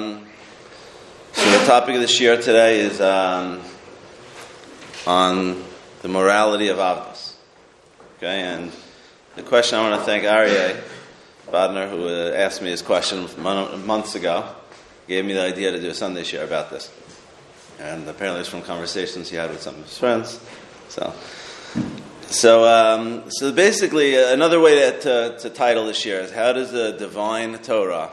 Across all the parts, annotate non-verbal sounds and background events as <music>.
um, so the topic of the shiur today is um, on the morality of Avdus. Okay, and the question I want to thank Aryeh Badner, who uh, asked me this question months ago, gave me the idea to do a Sunday shiur about this. And apparently it's from conversations he had with some of his friends. So, so, um, so basically, uh, another way to, to, to title this shiur is How does the divine Torah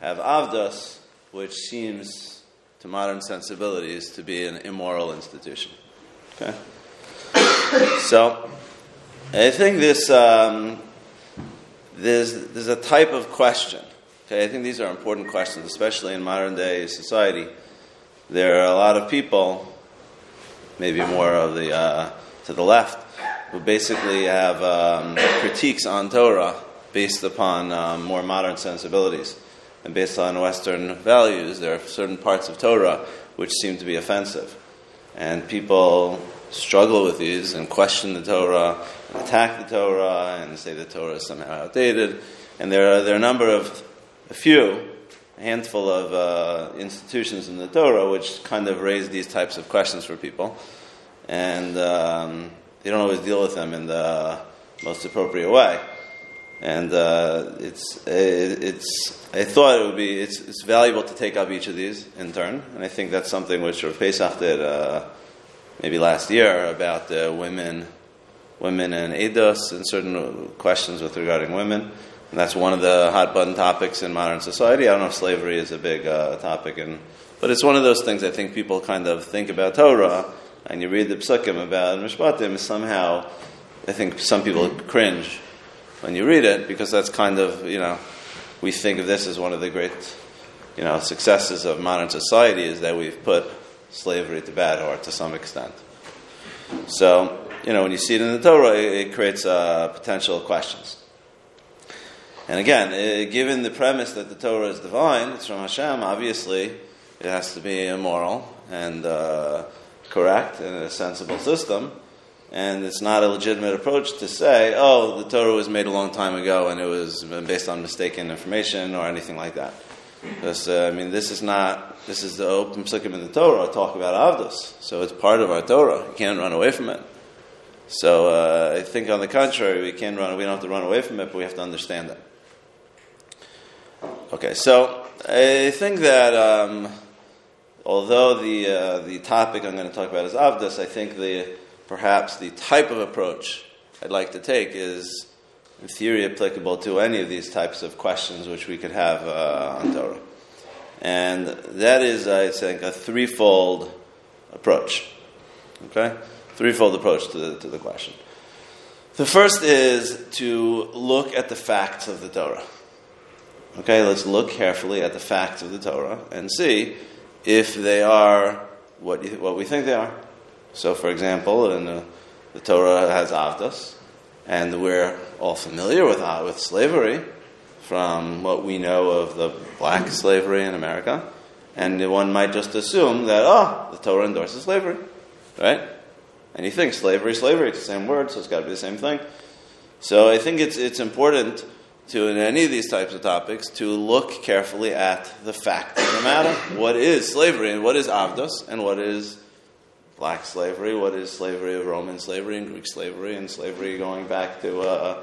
have Avdus, which seems to modern sensibilities to be an immoral institution? Okay? So, I think this, um, there's, there's a type of question. Okay, I think these are important questions, especially in modern day society. There are a lot of people, maybe more of the uh, to the left, who basically have um, critiques on Torah based upon um, more modern sensibilities and based on Western values. There are certain parts of Torah which seem to be offensive, and people struggle with these and question the Torah, and attack the Torah, and say the Torah is somehow outdated. And there are, there are a number of, a few, a handful of uh, institutions in the Torah which kind of raise these types of questions for people. And um, they don't always deal with them in the most appropriate way. And uh, it's, it's, I thought it would be, it's, it's valuable to take up each of these in turn. And I think that's something which Rav Pesach did uh, maybe last year about uh, women, women and edus and certain questions with regarding women. And that's one of the hot button topics in modern society. I don't know if slavery is a big uh, topic, and, but it's one of those things I think people kind of think about Torah, and you read the psukim about Mishpatim, somehow I think some people cringe when you read it because that's kind of, you know, we think of this as one of the great, you know, successes of modern society is that we've put slavery to bed or to some extent. So, you know, when you see it in the Torah, it, creates uh, potential questions. And again, given the premise that the Torah is divine, it's from Hashem, obviously, it has to be immoral and uh, correct and a sensible system. And it's not a legitimate approach to say, oh, the Torah was made a long time ago and it was based on mistaken information or anything like that. Because, uh, I mean, this is not, this is the open psukim in the Torah, I talk about Avdus. So it's part of our Torah. You can't run away from it. So uh, I think, on the contrary, we can run. We don't have to run away from it, but we have to understand it. Okay, so I think that um, although the uh, the topic I'm going to talk about is Avdus, I think the perhaps the type of approach I'd like to take is, in theory, applicable to any of these types of questions which we could have uh, on Torah, and that is, I think, a threefold approach. Okay, threefold approach to the, to the question. The first is to look at the facts of the Torah. Okay, let's look carefully at the facts of the Torah and see if they are what, you, what we think they are. So, for example, in the, the Torah has Avdus, and we're all familiar with, uh, with slavery from what we know of the black slavery in America. And one might just assume that, oh, the Torah endorses slavery, right? And you think slavery, slavery, it's the same word, so it's got to be the same thing. So I think it's, it's important to, in any of these types of topics, to look carefully at the fact of the matter. What is slavery, and what is Avdus, and what is black slavery, what is slavery of Roman slavery and Greek slavery, and slavery going back to uh,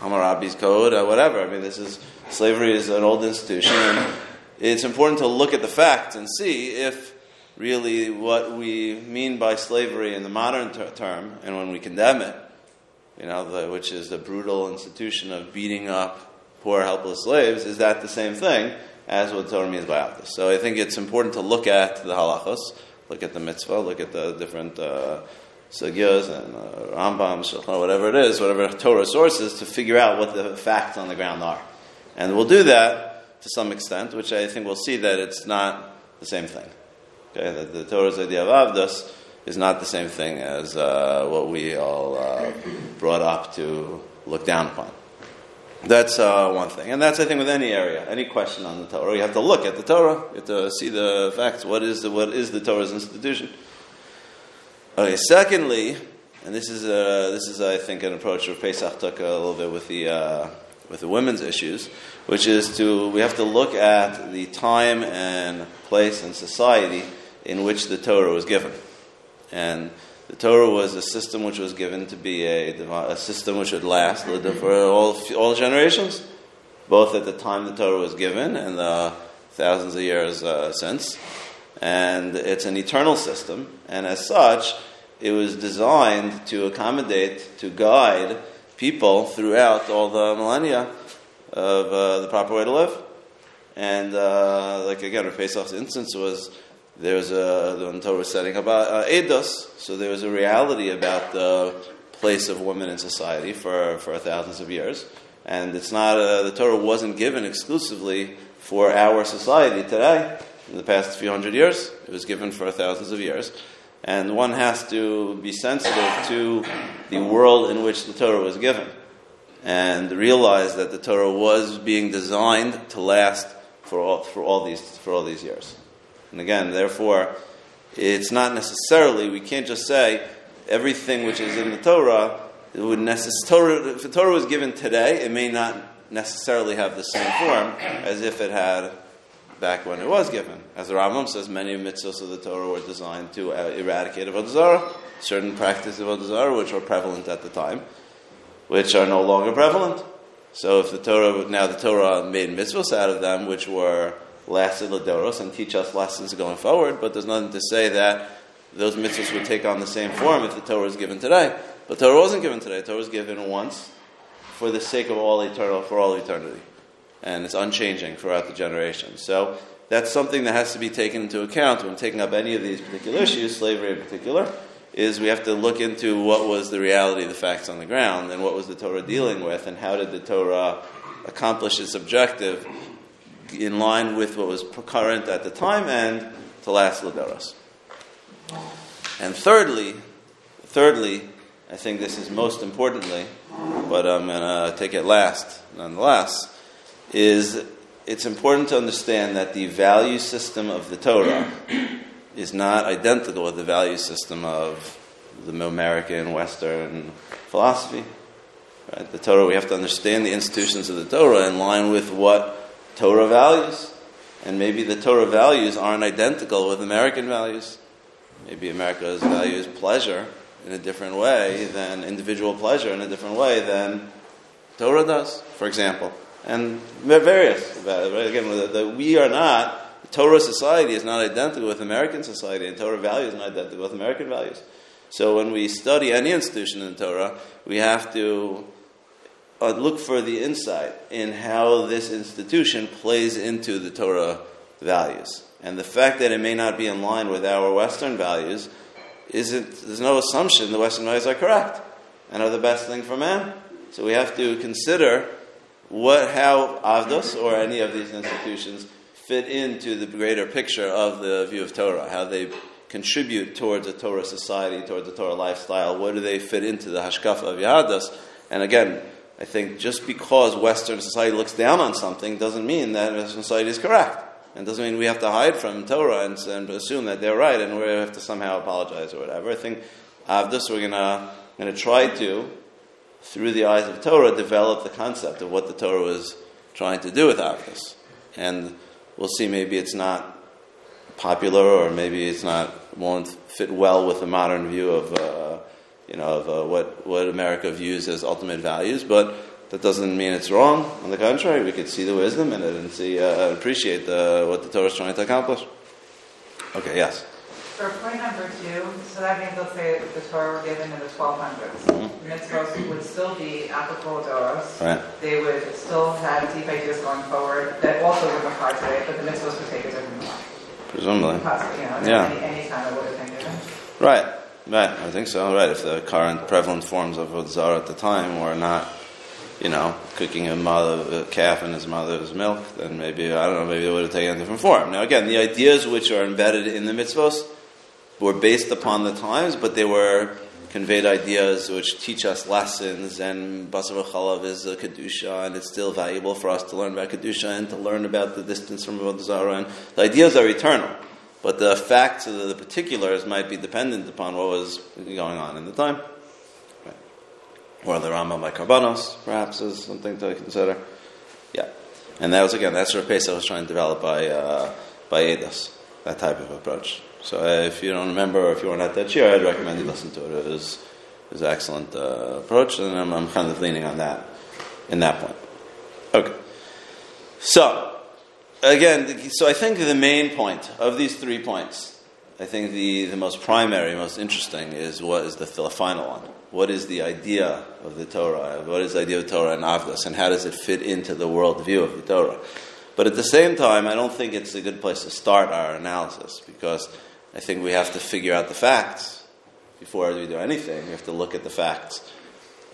Hammurabi's code, or whatever. I mean, this is slavery is an old institution, and it's important to look at the facts and see if really what we mean by slavery in the modern ter- term, and when we condemn it, you know, the, which is the brutal institution of beating up poor, helpless slaves, is that the same thing as what Torah means by Avdus? So I think it's important to look at the halachos, look at the mitzvah, look at the different uh, and uh, Rambam, whatever it is, whatever Torah sources, to figure out what the facts on the ground are. And we'll do that to some extent, which I think we'll see that it's not the same thing. Okay, that the Torah's idea of Avdus is not the same thing as uh, what we all uh, brought up to look down upon. That's uh, one thing. And that's, I think, with any area, any question on the Torah. You have to look at the Torah, you have to see the facts. What is the, what is the Torah's institution? Okay, secondly, and this is, uh, this is I think, an approach Rav Pesach took a little bit with the, uh, with the women's issues, which is to we have to look at the time and place and society in which the Torah was given, and the Torah was a system which was given to be a, a system which would last for all all generations, both at the time the Torah was given and the thousands of years uh, since, and it's an eternal system, and as such it was designed to accommodate, to guide people throughout all the millennia of uh, the proper way to live. And uh, like again, Pesach's instance was there was a the Torah setting about uh, Eidos, so there was a reality about the place of women in society for for thousands of years. And it's not uh, the Torah wasn't given exclusively for our society today. In the past few hundred years, it was given for thousands of years and one has to be sensitive to the world in which the Torah was given and realize that the Torah was being designed to last for all, for all, these, for all these years. And again, therefore, it's not necessarily, we can't just say everything which is in the Torah, it would necessarily, if the Torah was given today, it may not necessarily have the same form as if it had back when it was given. As the Rambam says, many mitzvahs of the Torah were designed to uh, eradicate avodah zarah, certain practices of avodah zarah which were prevalent at the time, which are no longer prevalent. So if the Torah now the Torah made mitzvahs out of them, which were lasted ladoros and teach us lessons going forward, but there's nothing to say that those mitzvahs would take on the same form if the Torah was given today. But Torah wasn't given today. Torah was given once for the sake of all eternal for all eternity and it's unchanging throughout the generations. So that's something that has to be taken into account when taking up any of these particular issues, slavery in particular, is we have to look into what was the reality, the facts on the ground, and what was the Torah dealing with, and how did the Torah accomplish its objective in line with what was current at the time and to last Ladoros. And thirdly, thirdly, I think this is most importantly, but I'm going to take it last nonetheless, is it's important to understand that the value system of the Torah is not identical with the value system of the American Western philosophy. Right? The Torah, we have to understand the institutions of the Torah in line with what Torah values. And maybe the Torah values aren't identical with American values. Maybe America's values pleasure in a different way than individual pleasure in a different way than Torah does, for example and they're various. Right? Again, the, the, we are not. Torah society is not identical with American society, and Torah values are not identical with American values. So when we study any institution in Torah, we have to uh, look for the insight in how this institution plays into the Torah values. And the fact that it may not be in line with our Western values isn't, there's no assumption the Western values are correct and are the best thing for man. So we have to consider what, how Avdus or any of these institutions fit into the greater picture of the view of Torah, how they contribute towards a Torah society, towards a Torah lifestyle, what do they fit into the Hashkafa of Yahadus? And again, I think just because Western society looks down on something doesn't mean that Western society is correct. And doesn't mean we have to hide from Torah and, and assume that they're right and we have to somehow apologize or whatever. I think Avdus, we're going to try to through the eyes of Torah, develop the concept of what the Torah was trying to do with Avos. And we'll see, maybe it's not popular, or maybe it's not won't fit well with the modern view of uh, you know of uh, what what America views as ultimate values, but. That doesn't mean it's wrong. On the contrary, we could see the wisdom in it and see uh, appreciate the, what the Torah is trying to accomplish. Okay, yes. For point number two, so that means, let's say that the Torah were given in the 1200s. Mm-hmm. Mitzvahs would still be applicable to us. Right. They would still have deep ideas going forward that also would apply today, but the mitzvahs would take a different form. Presumably. Possibly, you know, yeah. any, any would have been given. Right. Right. I think so. Right. If the current prevalent forms of Zara at the time were not you know, cooking a mother a calf in his mother's milk, then maybe I don't know, maybe it would have taken a different form. Now again, the ideas which are embedded in the mitzvahs were based upon the times, but they were conveyed ideas which teach us lessons, and Basar Chalav is a Kedusha, and it's still valuable for us to learn about Kedusha and to learn about the distance from Avodah and the ideas are eternal. But the facts of the particulars might be dependent upon what was going on in the time. Right. or the Rambam by Karbanos, perhaps, is something to consider. Yeah. And that was, again, that's sort of pace I was trying to develop by, uh, by Eidos, that type of approach. So uh, if you don't remember, or if you weren't at that shiur, I'd recommend you listen to it. It was, it was an excellent uh, approach, and I'm, I'm kind of leaning on that in that point. Okay. So, again, so I think the main point of these three points I think the, the most primary, most interesting is what is the, final one. What is the idea of the Torah? What is the idea of Torah and Avdus? And how does it fit into the worldview of the Torah? But at the same time, I don't think it's a good place to start our analysis because I think we have to figure out the facts before we do anything. We have to look at the facts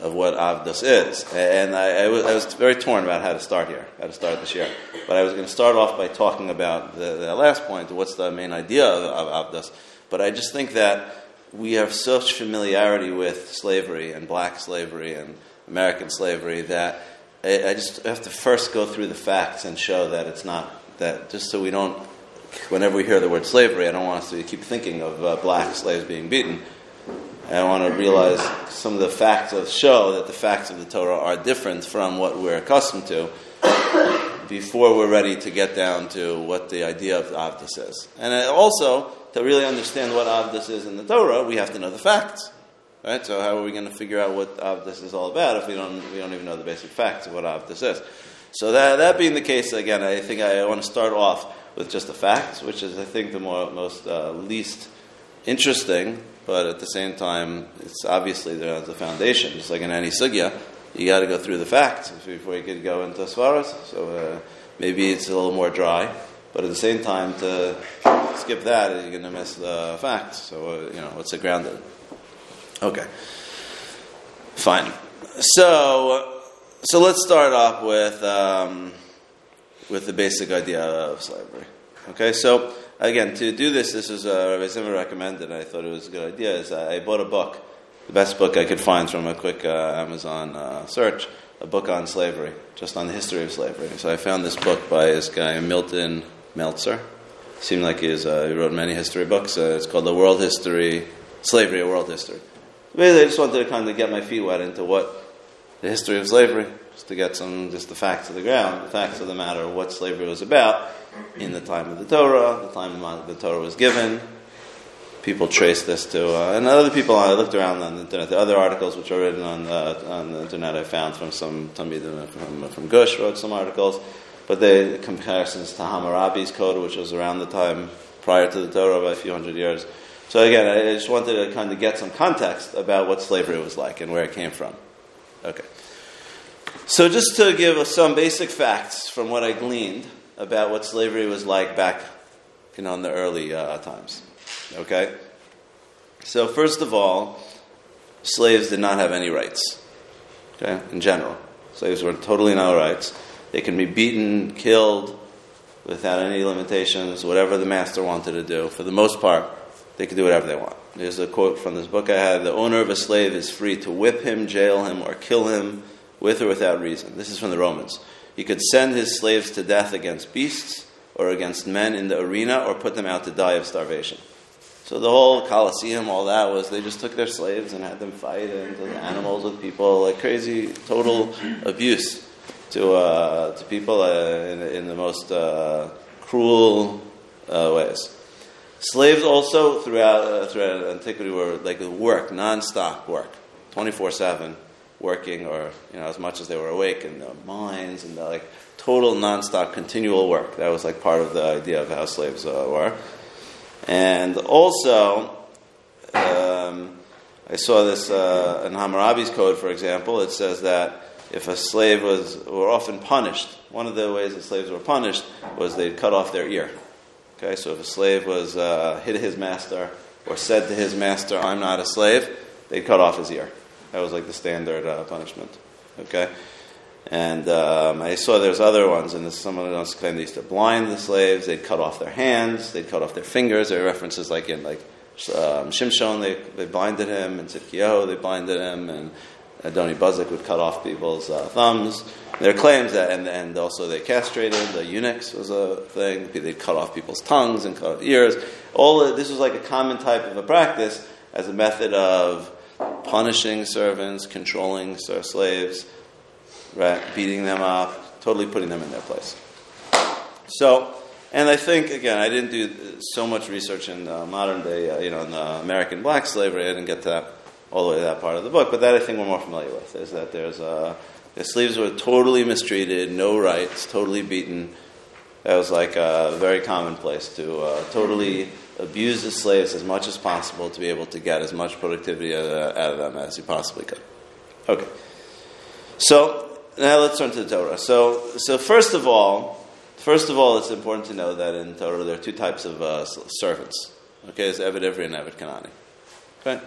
of what Avdus is. And I, I, was, I, was, very torn about how to start here, how to start this shiur. But I was going to start off by talking about the, the last point, what's the main idea of, of Avdus. But I just think that we have such familiarity with slavery and black slavery and American slavery that I, I just have to first go through the facts and show that it's not, that just so we don't, whenever we hear the word slavery, I don't want us to keep thinking of uh, black slaves being beaten and I want to realize some of the facts of show that the facts of the Torah are different from what we're accustomed to before we're ready to get down to what the idea of Avdus is. And also, to really understand what Avdus is in the Torah, we have to know the facts. Right? So how are we going to figure out what Avdus is all about if we don't, we don't even know the basic facts of what Avdus is? So that, that being the case, again, I think I want to start off with just the facts, which is, I think, the more, most uh, least interesting but at the same time, it's obviously there's a foundation. Just like in any sugya, you got to go through the facts before you could go into svaras. So uh, maybe it's a little more dry, but at the same time, to skip that, you're going to miss the facts. So uh, you know, what's it grounded? Okay, fine. So, so let's start off with um, with the basic idea of slavery. Okay, so again, to do this, this was uh, Rabbi Zimmer recommended, I thought it was a good idea, is I bought a book, the best book I could find from a quick uh, Amazon uh, search, a book on slavery, just on the history of slavery. So I found this book by this guy, Milton Meltzer. Seemed like he, uh, he wrote many history books. Uh, it's called The World History, Slavery, a World History. Basically, I just wanted to kind of get my feet wet into what the history of slavery, just to get some, just the facts of the ground, the facts of the matter, what slavery was about in the time of the Torah, the time the Torah was given. People trace this to, uh, and other people, I looked around on the internet, the other articles which are written on the, on the internet I found from some Talmidim from, from Gush wrote some articles, but the comparisons to Hammurabi's code, which was around the time prior to the Torah by a few hundred years. So again, I just wanted to kind of get some context about what slavery was like and where it came from. Okay. So just to give some basic facts from what I gleaned, about what slavery was like back in the early uh, times. Okay? So, first of all, slaves did not have any rights. Okay? In general. Slaves were totally no rights. They can be beaten, killed, without any limitations, whatever the master wanted to do. For the most part, they could do whatever they want. There's a quote from this book I had The owner of a slave is free to whip him, jail him, or kill him with or without reason. This is from the Romans. He could send his slaves to death against beasts or against men in the arena or put them out to die of starvation. So the whole Colosseum, all that was they just took their slaves and had them fight and the animals with people, like crazy, total abuse to uh, to people uh, in, in, the most uh, cruel uh, ways. Slaves also throughout uh, throughout antiquity were like work, non-stop work, twenty four seven working or you know as much as they were awake in the mines and the, like total nonstop continual work. That was like part of the idea of how slaves uh, were. And also um, I saw this uh, in Hammurabi's code for example. It says that if a slave was were often punished one of the ways that slaves were punished was they'd cut off their ear. Okay so if a slave was uh, hit his master or said to his master I'm not a slave they'd cut off his ear that was like the standard uh, punishment. Okay? And um, I saw there's other ones, and someone else claimed they used to blind the slaves. They'd cut off their hands. They'd cut off their fingers. There are references like in like um, Shimshon, they, they blinded him, and Tzidkiyahu, they blinded him, and Adoni Bezek would cut off people's uh, thumbs. There are claims that, and, and also they castrated the eunuchs was a thing. They'd cut off people's tongues and cut off ears. All of, this was like a common type of a practice as a method of punishing servants, controlling slaves, right, beating them up, totally putting them in their place. So, and I think again, I didn't do so much research in modern day, uh, you know, in the American black slavery. I didn't get to that all the way to that part of the book, but that I think we're more familiar with is that there's uh, the slaves were totally mistreated, no rights, totally beaten. That was like very commonplace to uh, totally abuse the slaves as much as possible to be able to get as much productivity out of them as you possibly could. Okay. So now let's turn to the Torah. So, so first of all, first of all, it's important to know that in Torah there are two types of uh, servants. Okay, there's Eved Ivri and Eved Kanani. Okay.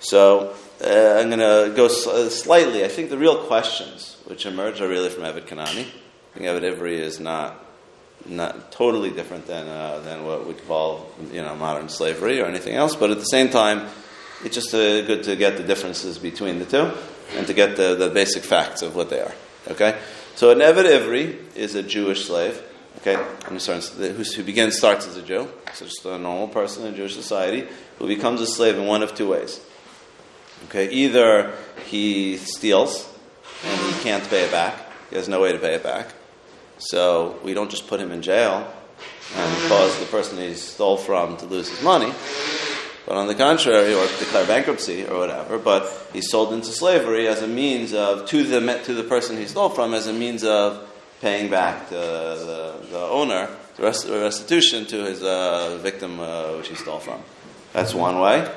So uh, I'm going to go uh, slightly. I think the real questions which emerge are really from Eved Kanani. I think Eved Ivri is not not totally different than uh, than what we call you know modern slavery or anything else, but at the same time, it's just uh, good to get the differences between the two and to get the, the basic facts of what they are. Okay, so an Eved Ivri is a Jewish slave. Okay, I'm sorry, who begins starts as a Jew, so just a normal person in Jewish society who becomes a slave in one of two ways. Okay, either he steals and he can't pay it back. He has no way to pay it back. So we don't just put him in jail and cause the person he stole from to lose his money. But on the contrary, or declare bankruptcy or whatever, but he's sold into slavery as a means of, to the, to the person he stole from, as a means of paying back the, the, the owner, the rest, restitution to his uh, victim uh, which he stole from. That's one way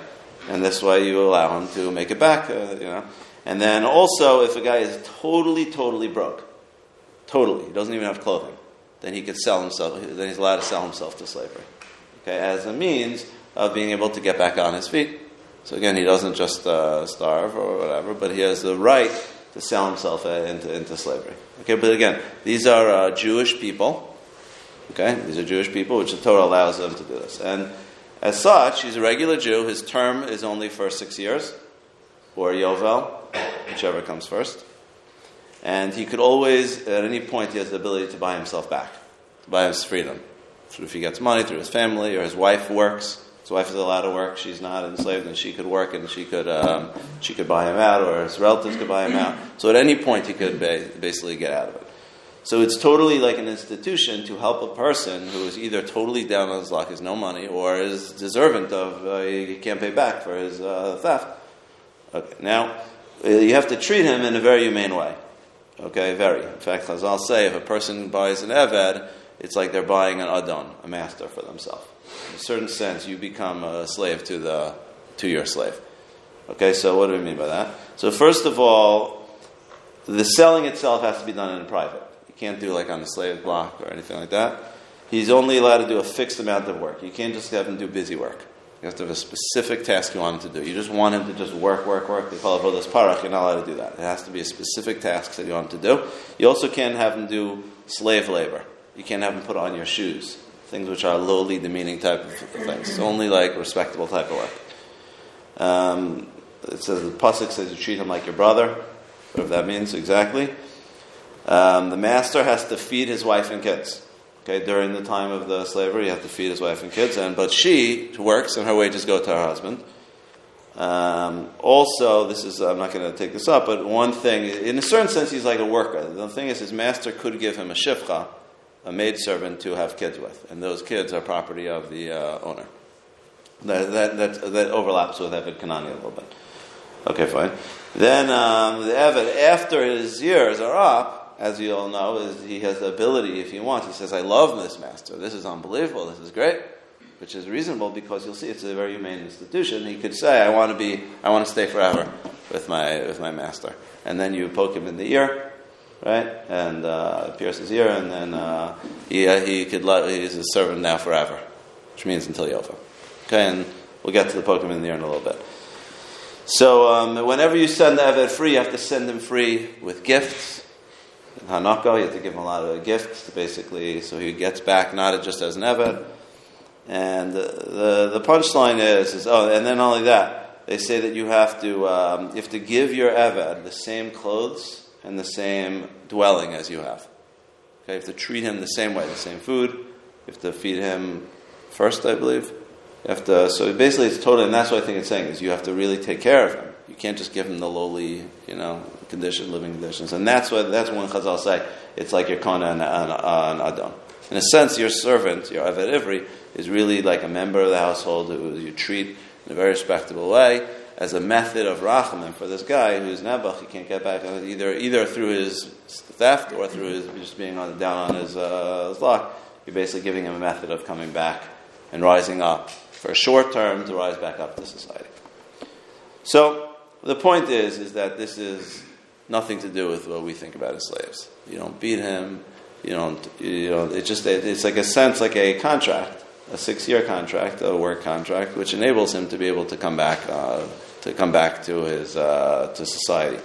and this way you allow him to make it back. Uh, you know, and then also if a guy is totally, totally broke, totally, he doesn't even have clothing, then he could sell himself. Then he's allowed to sell himself to slavery, okay, as a means of being able to get back on his feet. So again, he doesn't just uh, starve or whatever, but he has the right to sell himself uh, into, into slavery. Okay, but again, these are uh, Jewish people. Okay, these are Jewish people, which the Torah allows them to do this, and as such, he's a regular Jew. His term is only for six years, or Yovel, whichever comes first. And he could always, at any point, he has the ability to buy himself back, to buy his freedom. So if he gets money through his family, or his wife works, his wife is allowed to work, she's not enslaved, and she could work and she could, um, she could buy him out, or his relatives could buy him out. So at any point, he could basically get out of it. So it's totally like an institution to help a person who is either totally down on his luck, has no money, or is deserving of uh, he can't pay back for his uh, theft. Okay, now uh, you have to treat him in a very humane way. Okay, very. In fact, as I'll say, if a person buys an eved, it's like they're buying an adon, a master for themselves. In a certain sense, you become a slave to the to your slave. Okay, so what do we mean by that? So first of all, the selling itself has to be done in private You can't do like on the slave block or anything like that. He's only allowed to do a fixed amount of work. You can't just have him do busy work. You have to have a specific task you want him to do. You just want him to just work, work, work. They call it vodas parach. You're not allowed to do that. It has to be a specific task that you want him to do. You also can't have him do slave labor. You can't have him put on your shoes. Things which are lowly demeaning type of things. It's only like respectable type of work. Um, it says the pasuk says you treat him like your brother, whatever that means exactly. Um, the master has to feed his wife and kids. Okay, during the time of the slavery, he has to feed his wife and kids, and but she works and her wages go to her husband. Um, also, this is I'm not going to take this up, but one thing, in a certain sense, he's like a worker. The thing is, his master could give him a shifcha, a maidservant to have kids with, and those kids are property of the uh, owner. That, that, that, that, overlaps with Eved Kanani a little bit. Okay, fine. Then um, the Eved, after his years are up, as you all know, is he has the ability, if he wants, he says, I love this master. This is unbelievable. This is great. Which is reasonable because you'll see it's a very humane institution. He could say, I want to be, I want to stay forever with my, with my master. And then you poke him in the ear, right? And uh, pierce his ear, and then uh, he, uh, he could let, he's a servant now forever, which means until Yovel. Okay, and we'll get to the poke him in the ear in a little bit. So um, whenever you send the Eved free, you have to send him free with gifts ha'anakah. You have to give him a lot of gifts, basically, so he gets back not just as an Eved. And the, the, punchline is, is, oh, and then only that, they say that you have to, um, you have to give your Eved the same clothes and the same dwelling as you have. Okay, you have to treat him the same way, the same food. You have to feed him first, I believe. You have to, so basically it's totally, and that's what I think it's saying, is you have to really take care of him. You can't just give him the lowly, you know, condition, living conditions. And that's what that's when Chazal say it's like your kana and an adon. In a sense, your servant, your Eved Ivri, is really like a member of the household who you treat in a very respectable way as a method of rachamim for this guy who's nebuch. He can't get back either either through his theft or through his just being on, down on his, uh, his luck. You're basically giving him a method of coming back and rising up for a short term to rise back up to society. So the point is, is that this is nothing to do with what we think about as slaves. You don't beat him. You don't. You know. It just. It's like a sense, like a contract, a six-year contract, a work contract, which enables him to be able to come back, uh, to come back to his uh, to society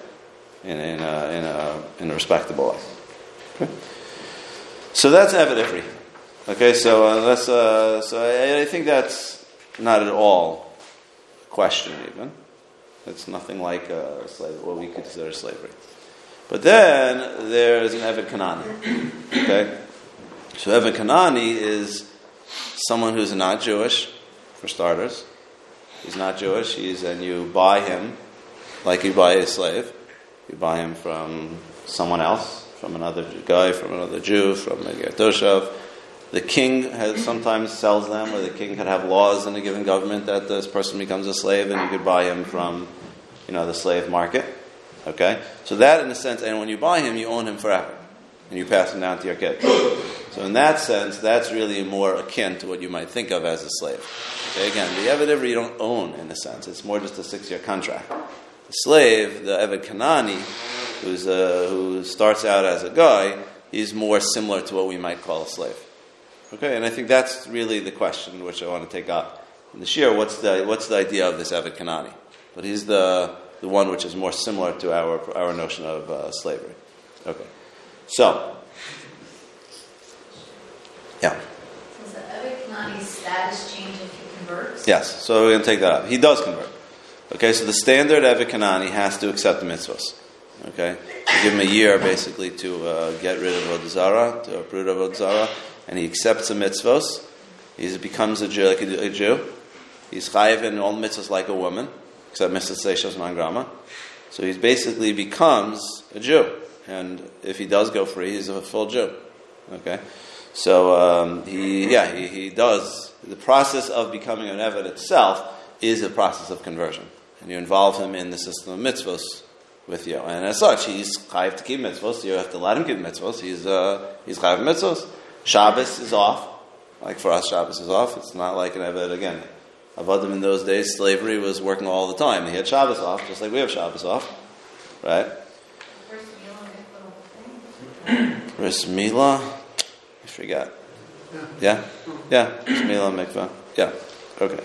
in in a, in a, in a respectable way. Okay. So that's evident. Okay. So uh, that's. Uh, so I, I think that's not at all a question even. It's nothing like a slave, what we consider slavery. But then there's an Eved Kanani. Okay? So Eved Kanani is someone who's not Jewish, for starters. He's not Jewish, he's, and you buy him like you buy a slave. You buy him from someone else, from another goy, from another Jew, from a ger toshav. The king has, sometimes sells them, or the king could have laws in a given government that this person becomes a slave, and you could buy him from you know, the slave market. Okay? So that, in a sense, and when you buy him, you own him forever. And you pass him down to your kids. So in that sense, that's really more akin to what you might think of as a slave. Okay, again, the Eved you don't own, in a sense. It's more just a six-year contract. The slave, the Eved Kanani, who's a, who starts out as a goy, he's more similar to what we might call a slave. Okay, and I think that's really the question which I want to take up in the shiur. What's the, what's the idea of this Eved Kanani? but he's the, the one which is more similar to our, our notion of uh, slavery. Okay. So, yeah. Does the Eved status change if he converts? Yes, so we're going to take that up. He does convert. Okay, so the standard Eved Kanani has to accept the mitzvahs. Okay, you give him a year basically to uh, get rid of Odazara, to uproot of Odazara, and he accepts the mitzvahs. He becomes a Jew, like a, Jew. He's chayiv in all mitzvahs like a woman except Mr. Seishas Mangrama. So he basically becomes a Jew. And if he does go free, he's a full Jew. Okay? So um, he, yeah, he, he does. The process of becoming an Eved itself is a process of conversion. And you involve him in the system of mitzvahs with you. And as such, he's chayiv to keep mitzvahs. You have to let him keep mitzvahs. He's, uh, he's chayiv mitzvahs. Shabbos is off. Like for us, Shabbos is off. It's not like an Eved again. Avadim in those days, slavery was working all the time. They had Shabbos off, just like we have Shabbos off, right? Bris Mila, <clears throat> I forget. Yeah, yeah, Bris Mila mikvah. Yeah, okay,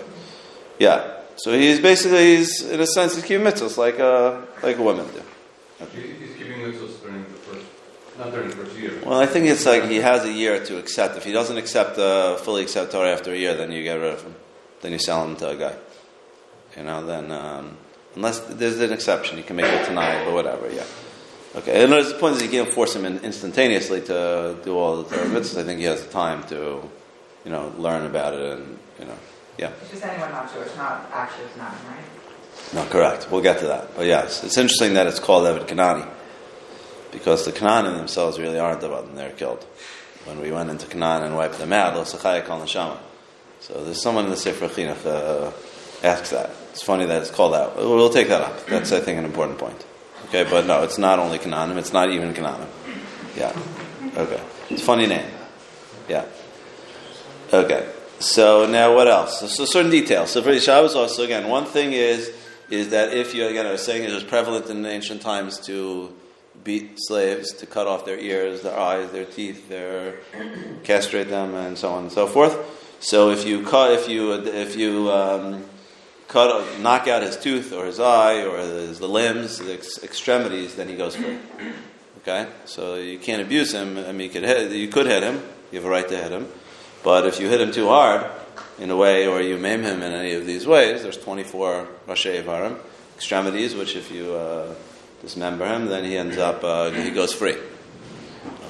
yeah. So he's basically, he's in a sense, he's keeping mitzvahs like a like a woman do. Okay. He's keeping mitzvahs during not during the first year. Well, I think it's like he has a year to accept. If he doesn't accept, uh, fully accept Torah after a year, then you get rid of him then you sell him to a goy. You know, then um, unless there's an exception, you can make it tonight, but whatever. Yeah. Okay. And the point is, you can't force him in instantaneously to do all the Torah mitzvahs. I think he has the time to, you know, learn about it and you know, yeah. It's just anyone not Jewish, not actually not right? No, correct. We'll get to that. But yes, it's interesting that it's called Eved Kanani because the Canaan themselves really aren't the one; they're killed. When we went into Canaan and wiped them out, Lo Sachaya Neshama. So there's someone in the Sefer Chinuch uh, asks that. It's funny that it's called out. We'll, we'll take that up. That's, I think, an important point. Okay, but no, it's not only Canaanim. It's not even Canaanim. Yeah. Okay. It's a funny name. Yeah. Okay. So now what else? So, so certain details. So for the Shabbos also, again, one thing is is that if you, again, I was saying it was prevalent in ancient times to beat slaves, to cut off their ears, their eyes, their teeth, their <clears throat> castrate them, and so on and so forth. So if you cut, if you if you um, cut, knock out his tooth or his eye or his, the limbs, the ex- extremities, then he goes free. Okay, so you can't abuse him. I mean, you could hit, you could hit him. You have a right to hit him, but if you hit him too hard, in a way, or you maim him in any of these ways, there's 24 roshei extremities, which if you uh, dismember him, then he ends up, uh, he goes free.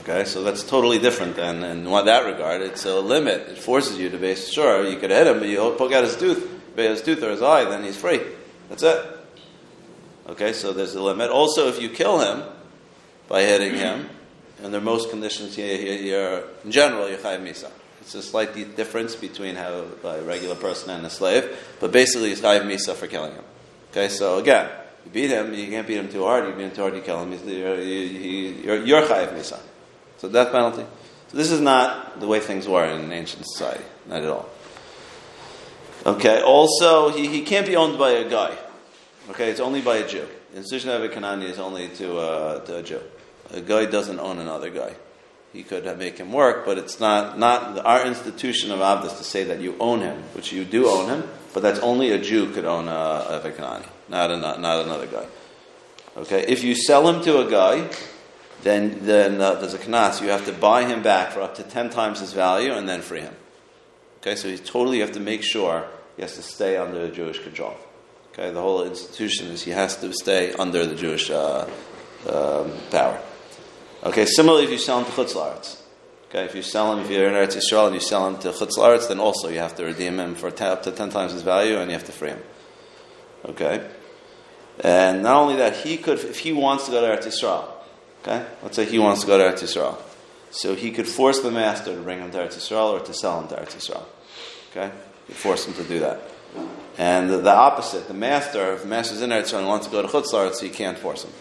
Okay, so that's totally different than in that regard. It's a limit. It forces you to be sure you could hit him, but you poke out his tooth, his tooth or his eye, then he's free. That's it. Okay, so there's a limit. Also, if you kill him by hitting him, under most conditions, you- you- you're, in general, you're chayiv misa. It's a slight difference between how a regular person and a slave, but basically, it's chayiv misa for killing him. Okay, so again, you beat him, you can't beat him too hard. You beat him too hard, you kill him. You're, you- you're, you're chayiv misa. So death penalty. So this is not the way things were in ancient society, not at all. Okay. Also, he, he can't be owned by a goy. Okay, it's only by a Jew. The institution of a Kanani is only to, uh, to a Jew. A goy doesn't own another goy. He could make him work, but it's not not our institution of Avdus to say that you own him, which you do own him, but that's only a Jew could own a, a Kanani, not a, not another goy. Okay, if you sell him to a goy, then then uh, there's a knas. You have to buy him back for up to ten times his value and then free him. Okay, so he's totally, you have to make sure he has to stay under the Jewish control. Okay, the whole institution is he has to stay under the Jewish uh, um, power. Okay, similarly, if you sell him to Chutz. Okay, if you sell him, if you're in Eretz Yisrael and you sell him to Chutz then also you have to redeem him for ten, up to 10 times his value and you have to free him. Okay? And not only that, he could, if he wants to go to Eretz Yisrael, okay? Let's say he wants to go to Eretz Yisrael. So he could force the master to bring him to Eretz Yisrael or to sell him to Eretz Yisrael. Okay? He force him to do that. And the, the opposite, the master, if the master's in Eretz Yisrael and wants to go to Chutz La'aretz, he can't force him.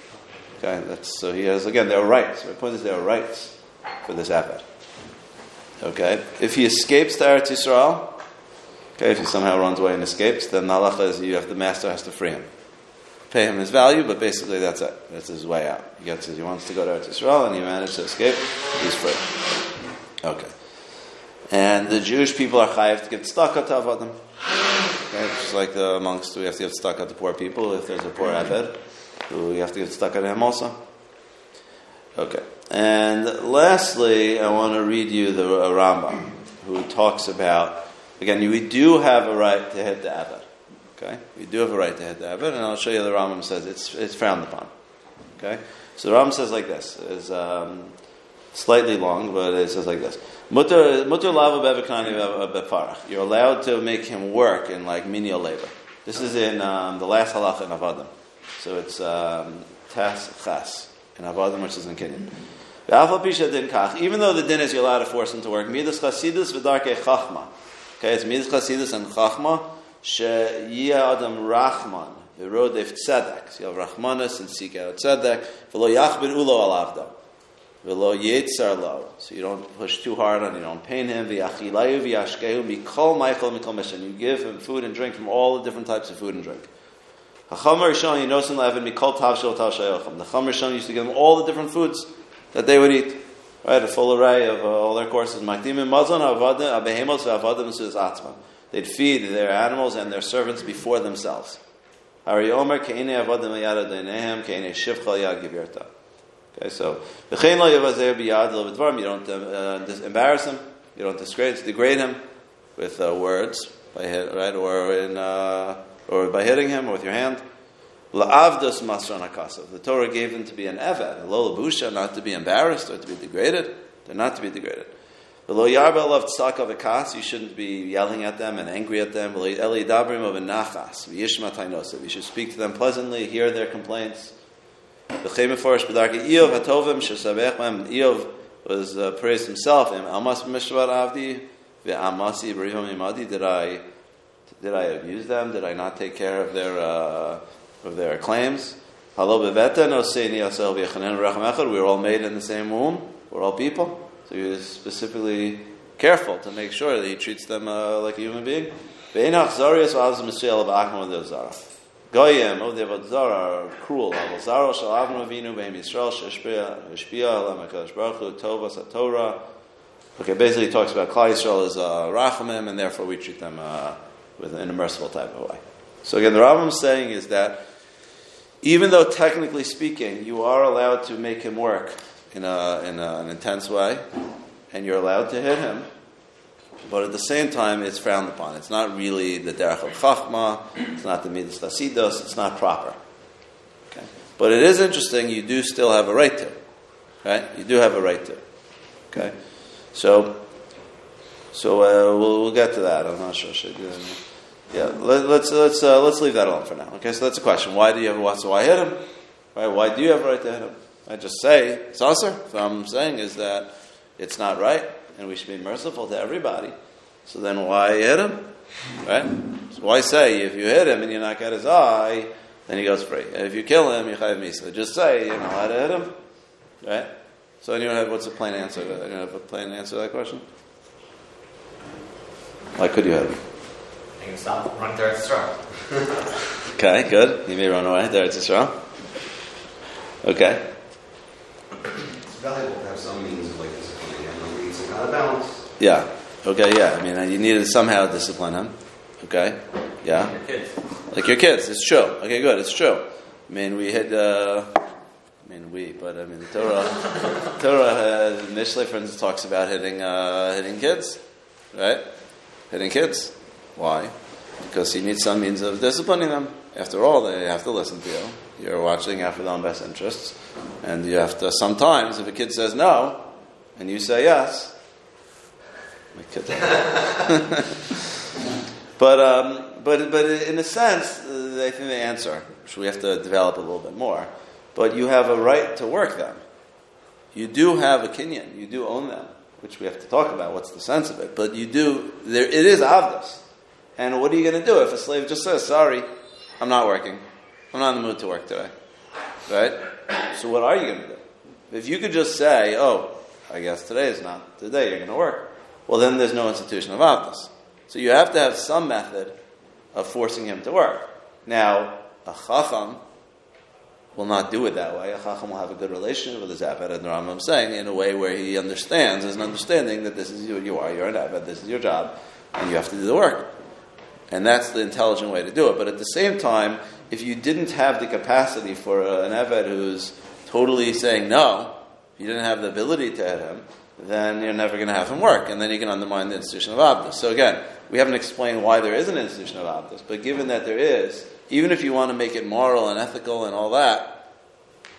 Okay? That's, so he has, again, there are rights. The point is there are rights for this Abed. Okay? If he escapes to Eretz Yisrael, okay, if he somehow runs away and escapes, then the is you have, the master has to free him. Pay him his value, but basically that's it. That's his way out. He gets his, he wants to go to Eretz Yisrael and he managed to escape, he's free. Okay. And the Jewish people are chayiv to give tzedakah to avodim. Okay, just like the monks, we have to give tzedakah to poor people. If there's a poor aved, we have to give tzedakah to him also. Okay. And lastly, I want to read you the uh, Rambam, who talks about, again, we do have a right to hit the aved. Okay? We do have a right to hit the aved, and I'll show you the Rambam says it's, it's frowned upon. Okay? So the Rambam says like this. It's um, slightly long, but it says like this. Befarach. You're allowed to make him work in like menial labor. This is in um, the last halacha in Avadim. So it's um, tas chas in Avadim, which is in Kinyan. Even though the din is you're allowed to force him to work, midas chasidus v'darke chachma. Okay, it's midas chasidus and chachma. She'yia adam rachman v'rodef tzedek. So you have rachmanis and seek out tzedek. V'lo yachbid ulo alavdo. V'lo yitzar lo. So you don't push too hard on, you don't pain him. V'yachilayu v'yashkehu mikol meichel mikol mishan. You give him food and drink from all the different types of food and drink. The Chacham Rishon used to give them all the different foods that they would eat. Right, a full array of uh, all their courses. They'd feed their animals and their servants before themselves. Okay, so. You don't uh, embarrass him. You don't disgrace, degrade him with uh, words, by hit, right, or in. Uh, or by hitting him or with your hand. La'avdos masran hakasav. The Torah gave them to be an eved, a lola busha, not to be embarrassed or to be degraded. They're not to be degraded. The lo yarba love tzaka v'kas. You shouldn't be yelling at them and angry at them. Eli dabrim of nachas v'yishma tainosav. You should speak to them pleasantly, hear their complaints. The chemiforish b'darki Iyov hatovim shesavech mem. Iyov was uh, praised himself. Im amas mishvar avdi ve'amasi b'rihom imadi. Did I did I abuse them? Did I not take care of their uh, of their claims? We were all made in the same womb. We're all people. So he was specifically careful to make sure that he treats them uh, like a human being. Goyim of the Avodzara are cruel. Avodzara shall Avnu Avinu Beim Yisrael sheshpia Alam HaKadosh Baruch Tova Satorah. Okay, basically he talks about Klal Yisrael as uh, Rachamim, and therefore we treat them uh, with in a merciful type of way. So again, the Rambam saying is that even though technically speaking, you are allowed to make him work in, a, in a, an intense way, and you're allowed to hit him, but at the same time, it's frowned upon. It's not really the derech of chachma. It's not the midas chasidus. It's not proper. Okay, but it is interesting. You do still have a right to, right? You do have a right to. Okay, so so uh, we'll, we'll get to that. I'm not sure. Should I do that? Yeah, let, let's let's uh, let's leave that alone for now. Okay, so that's a question. Why do you have a so why hit him? Right? Why do you have a right to hit him? I just say it's also. So I'm saying is that it's not right, and we should be merciful to everybody. So then why hit him? Right? So why say if you hit him and you knock out his eye, then he goes free. If you kill him, you chayav misa. Just say you know how to hit him, right? So anyone have what's the plain answer? To that? Anyone have a plain answer to that question? Why could you hit him? You can stop running through Eretz Yisrael. Okay, good. You may run away. There it's Israel. Okay. It's valuable to have some means of like disciplining him, or need some kind of balance. Yeah. Okay. Yeah. I mean, you need to somehow discipline him. Okay. Yeah. Like Your kids. Like your kids. It's true. Okay. Good. It's true. I mean, we had. Uh, I mean, we, but I mean, the Torah. <laughs> Torah uh, initially, for instance, talks about hitting uh, hitting kids, right? Hitting kids. Why? Because you need some means of disciplining them. After all, they have to listen to you. You're watching after their best interests, and you have to. Sometimes, if a kid says no, and you say yes, my kid. <laughs> but um, but but in a sense, I think the answer, which we have to develop a little bit more. But you have a right to work them. You do have a kinyan. You do own them, which we have to talk about. What's the sense of it? But you do. There, it is avdus. And what are you going to do if a slave just says, "Sorry, I'm not working. I'm not in the mood to work today." Right? So what are you going to do? If you could just say, "Oh, I guess today is not the day you're going to work," well, then there's no institution of avdus. So you have to have some method of forcing him to work. Now, a chacham will not do it that way. A chacham will have a good relationship with his abed, and the Rambam saying in a way where he understands, there's an understanding that this is who you are, you're an abed, this is your job, and you have to do the work. And that's the intelligent way to do it. But at the same time, if you didn't have the capacity for an Eved who's totally saying no, if you didn't have the ability to hit him, then you're never going to have him work, and then you can undermine the institution of Avdus. So again, we haven't explained why there is an institution of Avdus, but given that there is, even if you want to make it moral and ethical and all that,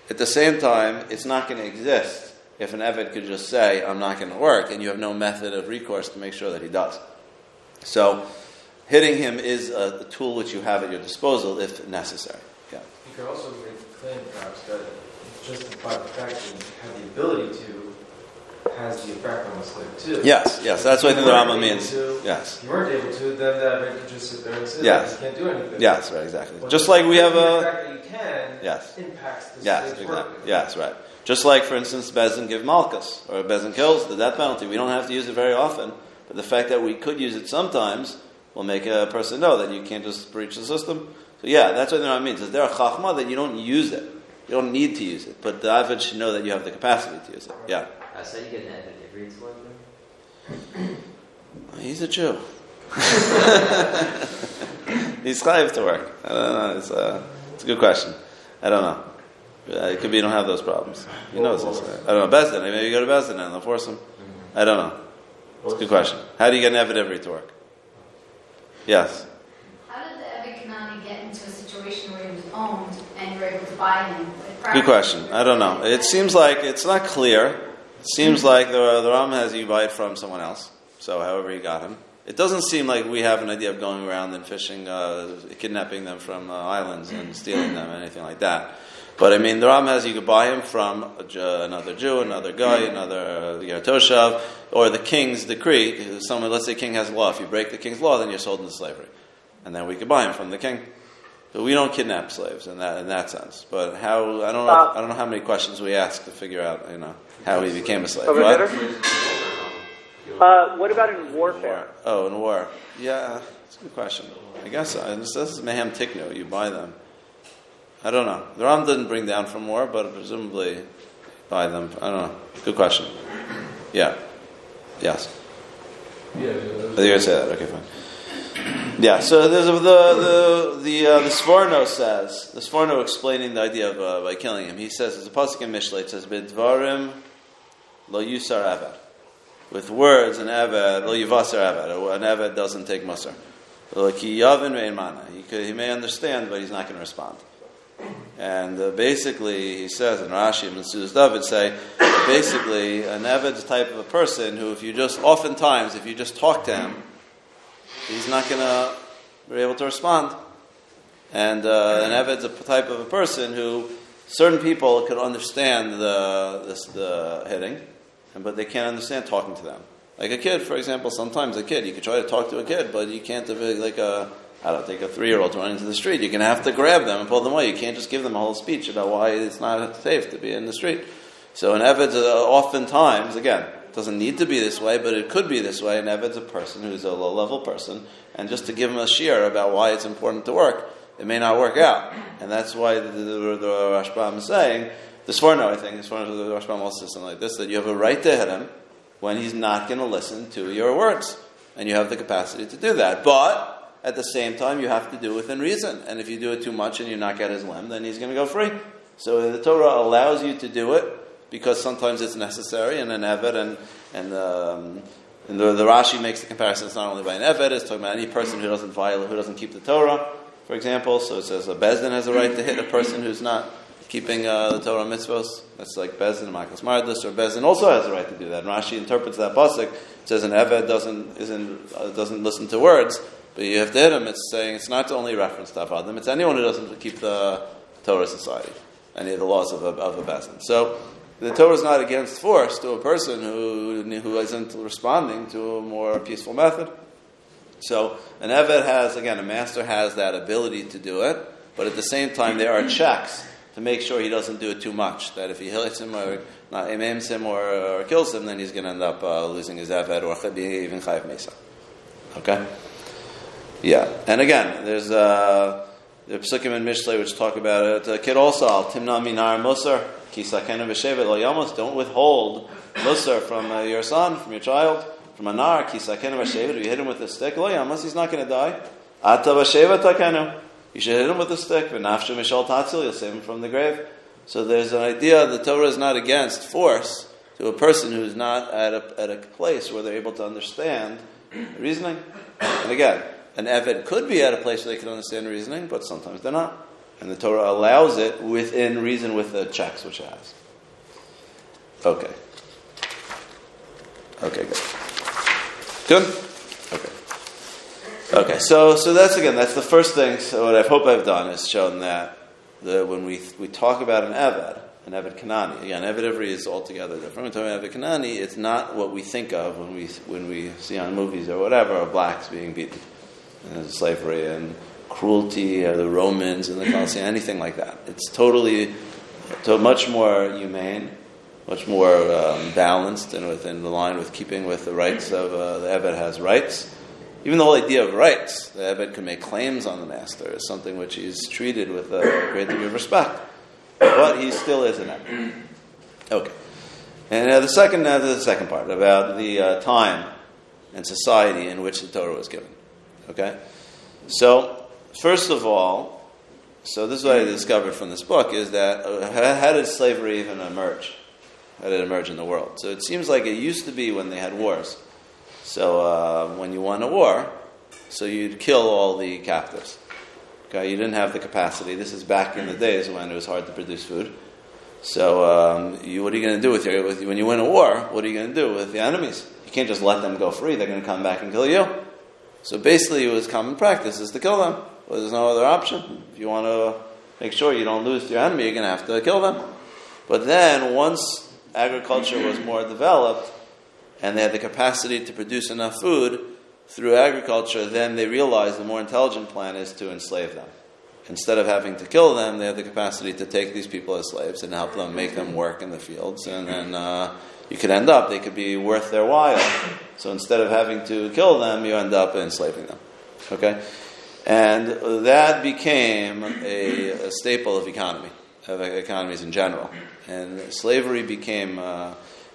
at the same time, it's not going to exist if an Eved could just say, I'm not going to work, and you have no method of recourse to make sure that he does. So, hitting him is a, a tool which you have at your disposal if necessary. Yeah. You could also make the claim, perhaps, that just the fact that you have the ability to has the effect on the slave too. Yes, yes, that's what I think the Rambam means. To, Yes. If you weren't able to, then that man could just sit there and say, Yes. you can't do anything. Yes, right, exactly. But Just like we have the a. fact that you can Yes. impacts the Yes, slave's exactly. work. Yes, right. Just like, for instance, Bezin give malkus, or Bezin kills the death penalty. We don't have to use it very often, but the fact that we could use it sometimes will make a person know that you can't just breach the system. So, yeah, that's what the Rambam means. Is there a chachma that you don't use it? You don't need to use it, but the Eved should know that you have the capacity to use it. Yeah. I said you get an Eved Ivri slave He's a Jew. <laughs> He's chayiv to work. I don't know. It's a, it's a good question. I don't know. Uh, it could be you don't have those problems. He knows this. I don't know. Bezdin. Maybe you go to Bezdin and they'll force him. I don't know. It's a good question. How do you get an evident to work? Yes. How did the Ebed Kanani get into a situation where he was owned and you were able to buy him? Good question. I don't know. It seems like it's not clear. It seems like the, the Ram has you buy it from someone else. So, however, he got him. It doesn't seem like we have an idea of going around and fishing, uh, kidnapping them from uh, islands and stealing them, anything like that. But I mean, the Ram has you could buy him from a, another Jew, another guy, another uh, you know, Toshav, or the king's decree. Someone, let's say, king has law. If you break the king's law, then you're sold into slavery, and then we could buy him from the king. But we don't kidnap slaves in that in that sense. But how I don't know I don't know how many questions we ask to figure out you know how he became a slave. What? Uh, what about in warfare? War. Oh, in war. Yeah, it's a good question. I guess uh, this, this is Mehem Tiknu. You buy them. I don't know. The Ram didn't bring down from war, but presumably buy them. I don't know. Good question. Yeah. Yes. Yeah, think I say that. Okay, fine. Yeah. So there's the the the uh, the Sforno says the Sforno explaining the idea of uh, by killing him. He says it's a pasuk in Mishlei. It says bidvarim lo yusar avad. With words, an avad lo yivasar avad. An avad doesn't take musar. Lo ki yavin ve'in mana. He could, he may understand, but he's not going to respond. And uh, basically, he says in Rashi and Metzudas David say, basically, an Eved's type of a person who, if you just, oftentimes, if you just talk to him, he's not gonna, be able to respond. And uh, an Eved's a type of a person who certain people could understand the, this, the hitting, but they can't understand talking to them. Like a kid, for example, sometimes a kid, you could try to talk to a kid, but you can't like a, I don't take a three year old running into the street. You're going to have to grab them and pull them away. You can't just give them a whole speech about why it's not safe to be in the street. So an Eved's uh, oftentimes, again, doesn't need to be this way, but it could be this way. An Eved's a person who's a low level person, and just to give him a shiur about why it's important to work, it may not work out. And that's why the, the, the, the Rashbam is saying, the Sforno, I think, the Sforno, the Rashbam also says something like this, that you have a right to hit him when he's not going to listen to your words. And you have the capacity to do that. But at the same time, you have to do it within reason. And if you do it too much and you knock out his limb, then he's going to go free. So the Torah allows you to do it because sometimes it's necessary, and an Eved, and, and, um, and the, the Rashi makes the comparison, it's not only by an Eved, it's talking about any person who doesn't violate, who doesn't keep the Torah, for example. So it says a Bezdin has a right to hit a person who's not keeping uh, the Torah mitzvos. That's like Bezdin, Makas Mardus, or Bezdin also has a right to do that. And Rashi interprets that pasuk. It says an Eved doesn't, isn't, uh, doesn't listen to words, but you have to hit him. It's saying it's not only reference to Avadim, it's anyone who doesn't keep the Torah society, any of the laws of a, of a. So the Torah is not against force to a person who, who isn't responding to a more peaceful method. So an Eved has, again, a master has that ability to do it, but at the same time, there are checks to make sure he doesn't do it too much. That if he hits him or not aims him or, or kills him, then he's going to end up uh, losing his Eved or even Chayiv Mesa. Okay? Yeah. And again, there's uh, the Psukim and Mishlei which talk about it. Uh, Kid also, al timna minar musar, ki sakena v'shevet lo yamos. Don't withhold musar from uh, your son, from your child, from a nar, ki sakena v'shevet. If you hit him with a stick, lo yamos, he's not going to die. Ata v'shevet takenu. You should hit him with a stick. V'nafshu mishal tatzil, you'll save him from the grave. So there's an idea the Torah is not against force to a person who's not at a, at a place where they're able to understand reasoning. And again, an Eved could be at a place where they can understand reasoning, but sometimes they're not. And the Torah allows it within reason with the checks which it has. Okay. Okay, good. Good? Okay. Okay, so so that's again that's the first thing. So what I hope I've done is shown that the, when we we talk about an Eved, an Eved Kanani, again, Eved Ivri is altogether different. When we talk about Eved Kanani, it's not what we think of when we when we see on movies or whatever of blacks being beaten, slavery and cruelty, or the Romans and the Colosseum, anything like that. It's totally, to much more humane, much more um, balanced, and within the line with keeping with the rights of uh, the Eved has rights. Even the whole idea of rights, the Ebed can make claims on the master, is something which he's treated with a great degree of respect. But he still is an Ebed. Okay. And uh, the second, the second part about the uh, time and society in which the Torah was given. Okay. So first of all, so this is what I discovered from this book is that uh, how, did slavery even emerge? How did it emerge in the world? So it seems like it used to be when they had wars. So uh, when you won a war, so you'd kill all the captives. Okay, you didn't have the capacity. This is back in the days when it was hard to produce food. So um, you, what are you going to do with your with, when you win a war? What are you going to do with the enemies? You can't just let them go free. They're going to come back and kill you. So basically, it was common practice is to kill them. Well, there's no other option. If you want to make sure you don't lose to your enemy, you're going to have to kill them. But then, once agriculture was more developed, and they had the capacity to produce enough food through agriculture, then they realized the more intelligent plan is to enslave them. Instead of having to kill them, they have the capacity to take these people as slaves and help them make them work in the fields, and then uh, you could end up they could be worth their while. So instead of having to kill them, you end up enslaving them. Okay, and that became a, a staple of economy, of economies in general, and slavery became. Uh,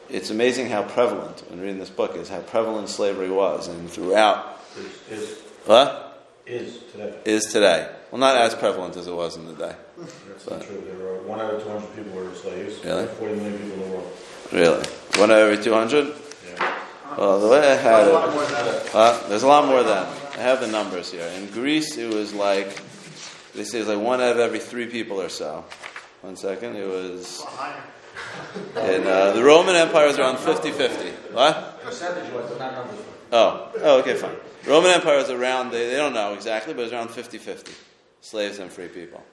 it's amazing how prevalent, when reading this book, is how prevalent slavery was, and throughout. Is, is, What? is today. Is today. Well, not as prevalent as it was in the day. That's not true. There were one out of 200 people were slaves. Really? 40 million people in the world. Really? One out of every 200? Yeah. Well, the way I had There's a lot it. more than that. Uh, there's a lot more than. I have the numbers here. In Greece, it was like, they say it's like one out of every three people or so. One second. It was. <laughs> In uh, the Roman Empire was around 50 50. What? Percentage but not numbers. Oh, oh, okay, fine. The Roman Empire was around, they, they don't know exactly, but it was around 50 50. Slaves and free people.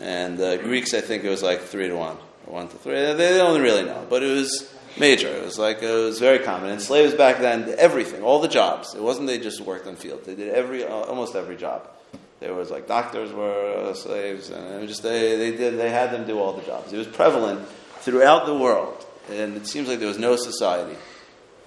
And uh, Greeks, I think it was like 3 to 1, 1 to 3. They, don't really know, but it was major. It was like, it was very common. And slaves back then, everything, all the jobs. It wasn't they just worked on fields, they did every, uh, almost every job. There was like doctors were uh, slaves, and just they, they did they had them do all the jobs. It was prevalent throughout the world, and it seems like there was no society.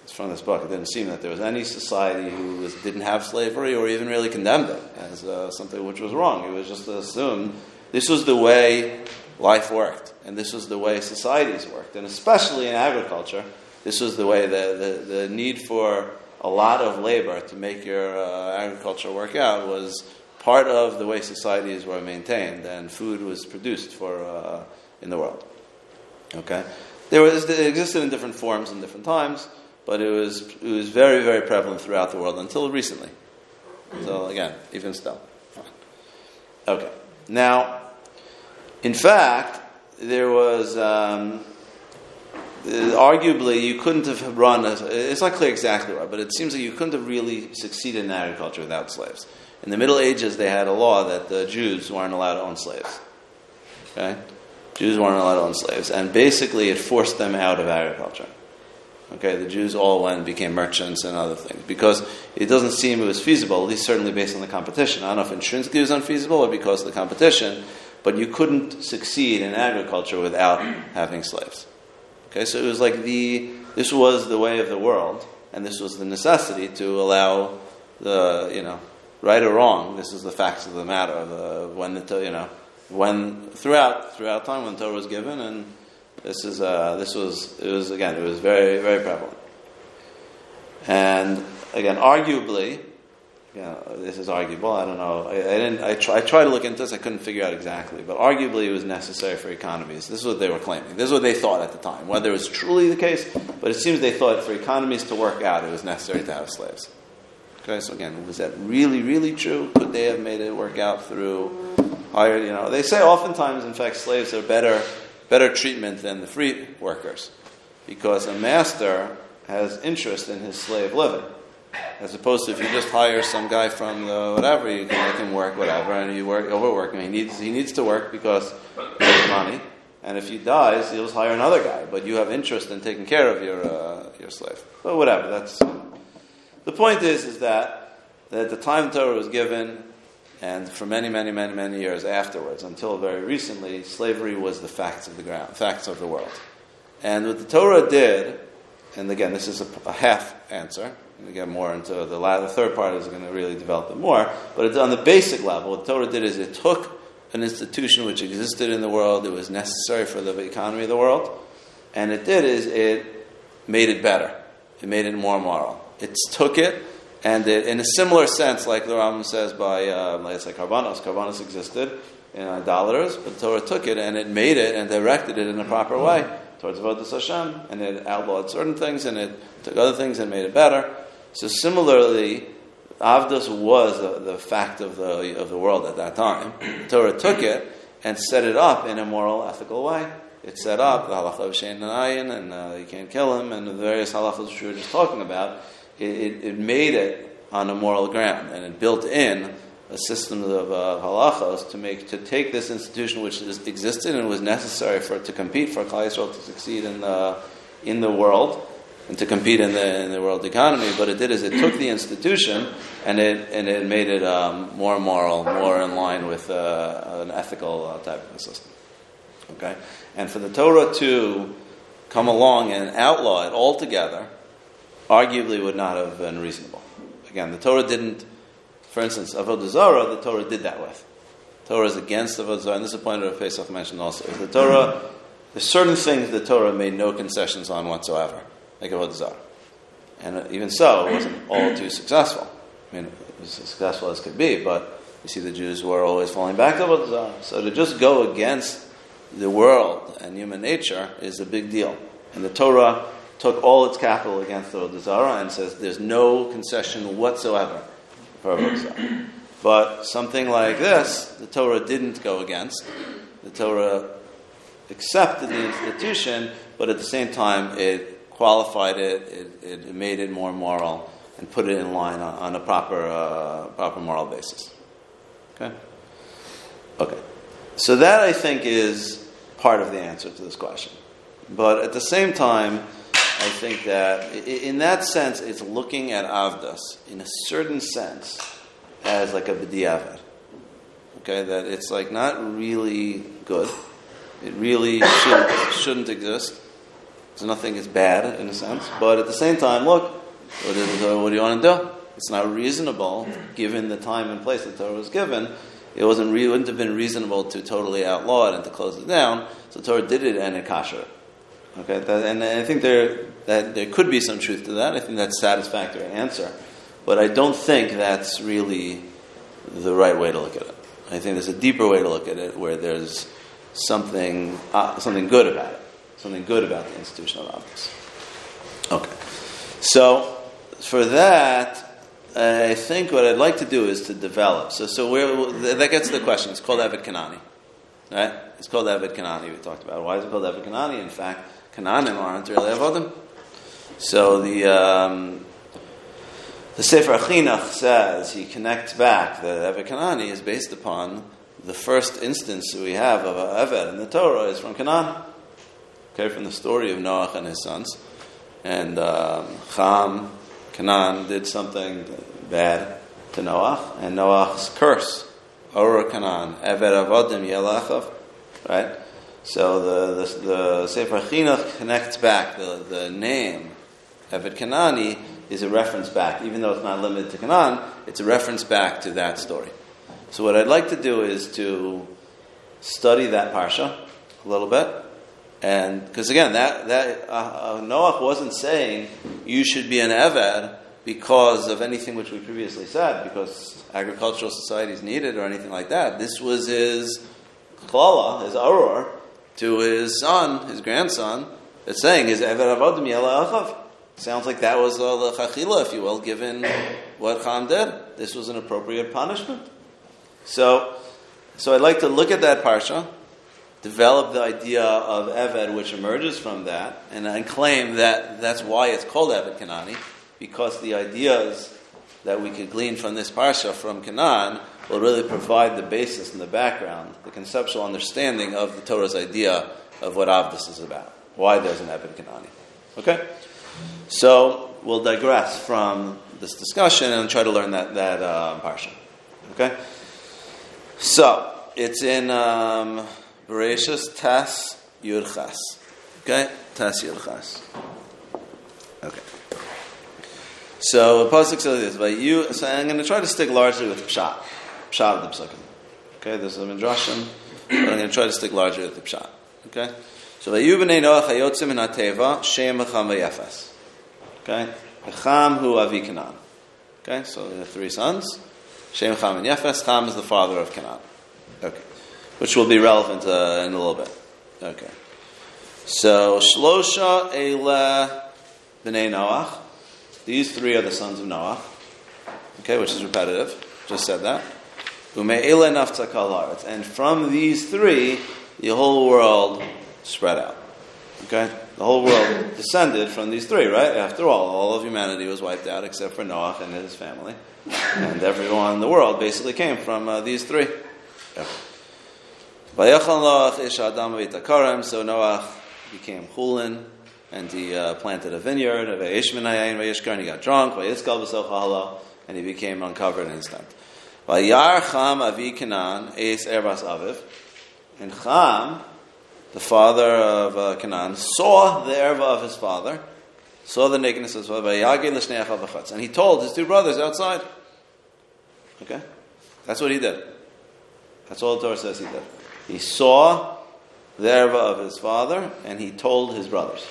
It's from this book. It didn't seem that there was any society who was, didn't have slavery or even really condemned it as uh, something which was wrong. It was just assumed this was the way life worked, and this was the way societies worked, and especially in agriculture, this was the way the, the, the need for a lot of labor to make your uh, agriculture work out was part of the way societies were maintained and food was produced for uh, in the world. Okay, there was it existed in different forms in different times, but it was it was very very prevalent throughout the world until recently. So again, even still. Okay, now, in fact, there was. Um, arguably, you couldn't have run. A, it's not clear exactly why, but it seems that you couldn't have really succeeded in agriculture without slaves. In the Middle Ages, they had a law that the Jews weren't allowed to own slaves. Okay? Jews weren't allowed to own slaves. And basically, it forced them out of agriculture. Okay, the Jews all went and became merchants and other things because it doesn't seem it was feasible, at least certainly based on the competition. I don't know if intrinsically it was unfeasible or because of the competition, but you couldn't succeed in agriculture without having slaves. Okay, so it was like the this was the way of the world, and this was the necessity to allow the you know right or wrong. This is the facts of the matter. The, when the you know when throughout throughout time when Torah was given, and this is uh, this was it was again it was very very prevalent. And again, arguably, you know, this is arguable. I don't know. I, I didn't. I, try, I tried to look into this. I couldn't figure out exactly, but arguably, it was necessary for economies. This is what they were claiming. This is what they thought at the time. Whether it was truly the case, but it seems they thought for economies to work out, it was necessary to have slaves. Okay, so again, was that really, really true? Could they have made it work out through higher? You know, they say oftentimes, in fact, slaves are better, better treatment than the free workers, because a master has interest in his slave living. As opposed to if you just hire some guy from the whatever, you can make him work whatever, and you work overwork him. He needs he needs to work because he needs money, and if he dies, just hire another guy. But you have interest in taking care of your uh, your slave. But whatever. That's the point. Is is that, that at the time Torah was given, and for many many many many years afterwards, until very recently, slavery was the facts of the ground, facts of the world. And what the Torah did, and again, this is a, a half answer to get more into the, la- the third part is going to really develop it more. But it's on the basic level, what Torah did is it took an institution which existed in the world, it was necessary for the economy of the world, and it did is it made it better. It made it more moral. It took it, and it, in a similar sense, like the Rambam says by, uh, let's say, Karbanos. Karbanos existed in idolaters, but Torah took it and it made it and directed it in a proper way towards Avodah Hashem, and it outlawed certain things and it took other things and made it better. So similarly, Avdus was the, the, fact of the, of the world at that time. The <clears throat> Torah took it and set it up in a moral, ethical way. It set up the halacha of Shein and and uh, you can't kill him, and the various halachas which we were just talking about. It, it, it, made it on a moral ground, and it built in a system of uh, halachas to make to take this institution which existed and was necessary for it to compete for Klal Yisrael to succeed in the in the world and to compete in the, in the world economy. But it did is it took the institution and it and it made it um, more moral, more in line with uh, an ethical uh, type of a system. Okay, and for the Torah to come along and outlaw it altogether, arguably would not have been reasonable. Again, the Torah didn't. For instance, Avodah Zarah, the Torah did that with. Torah is against Avodah Zarah, and this is a point that Pesach mentioned also. If the Torah, there's certain things the Torah made no concessions on whatsoever like Avodah Zarah. And uh, even so, it wasn't all too successful. I mean, it was as successful as could be, but you see the Jews were always falling back to Avodah Zarah. So to just go against the world and human nature is a big deal. And the Torah took all its capital against Avodah Zarah and says there's no concession whatsoever for Avodah. But something like this, the Torah didn't go against. The Torah accepted the institution, but at the same time, it qualified it, it, it made it more moral, and put it in line on, on a proper, uh, proper moral basis. Okay? Okay. So that I think is part of the answer to this question. But at the same time, I think that in that sense, it's looking at Avdus in a certain sense as like a b'diavad. Okay, that it's like not really good. It really shouldn't, shouldn't exist. So nothing is bad in a sense. But at the same time, look, what, uh, what do you want to do? It's not reasonable, given the time and place that Torah was given. It wasn't re- wouldn't have been reasonable to totally outlaw it and to close it down. So Torah did it and it kasher. Okay, that, and I think there that there could be some truth to that. I think that's a satisfactory answer, but I don't think that's really the right way to look at it. I think there's a deeper way to look at it, where there's something uh, something good about it, something good about the institution of Avdus. Okay, so for that. I think what I'd like to do is to develop. So, so where, that gets to the question. It's called Eved Kanani, right? It's called Eved Kanani. We talked about why is it called Eved Kanani. In fact, Canaanim aren't really Avodim. So the um, the Sefer Chinuch says he connects back that Eved Kanani is based upon the first instance we have of Eved in the Torah is from Canaan. Okay, from the story of Noach and his sons, and um, Cham, Canaan did something bad to Noach, and Noach's curse, Ora Canaan, Eved Avodim Yelachav, right? So the, the, the Sefer Chinuch connects back the, the name Eved Kanani is a reference back, even though it's not limited to Canaan, it's a reference back to that story. So what I'd like to do is to study that parsha a little bit, and because again, that that uh, uh, Noach wasn't saying you should be an Eved because of anything which we previously said, because agricultural societies needed or anything like that. This was his klala, his aror, to his son, his grandson, that's saying his Eved Avodim Yela Achav. Sounds like that was the lechachila, if you will, given what Cham did. This was an appropriate punishment. So, so I'd like to look at that parsha, develop the idea of Eved, which emerges from that, and, and claim that that's why it's called Eved Kanani, because the ideas that we could glean from this parsha from Canaan will really provide the basis and the background, the conceptual understanding of the Torah's idea of what Avdus is about, why there's an Eved Kanani. Okay? So we'll digress from this discussion and try to learn that, that uh, parsha. Okay? So, it's in um, Bereshus Tes Yud Ches. Okay? Tes Yud Ches. Okay. So, the Pasuk says this, but you, so I'm going to try to stick largely with Pshat. Pshat of the Psukim. Okay, there's a Midrashim, but I'm going to try to stick largely with the Pshat. Okay? So, Vayu b'nei Noach hayotzim in HaTeva, Shem v'cham v'yefes. Okay? Cham hu avi Canaan. Okay, so are three sons. Shem, Cham, and Yefes. Is the father of Canaan. Okay. Which will be relevant uh, in a little bit. Okay. So, Shlosha Eile B'nai Noach. These three are the sons of Noach. Okay, which is repetitive. Just said that. Ume Eile Nafta Kal And from these three, the whole world spread out. Okay? The whole world <laughs> descended from these three, right? After all, all of humanity was wiped out except for Noach and his family. <laughs> And everyone in the world basically came from uh, these three Noach ish Adam v'itakarem, so Noach became Chulin, and he uh, planted a vineyard, and he got drunk, and he became uncovered Ervas Aviv, and Cham, the father of uh, Canaan, saw the erva of his father, saw the nakedness of his father, and he told his two brothers outside. Okay? That's what he did. That's all the Torah says he did. He saw the erva of his father, and he told his brothers.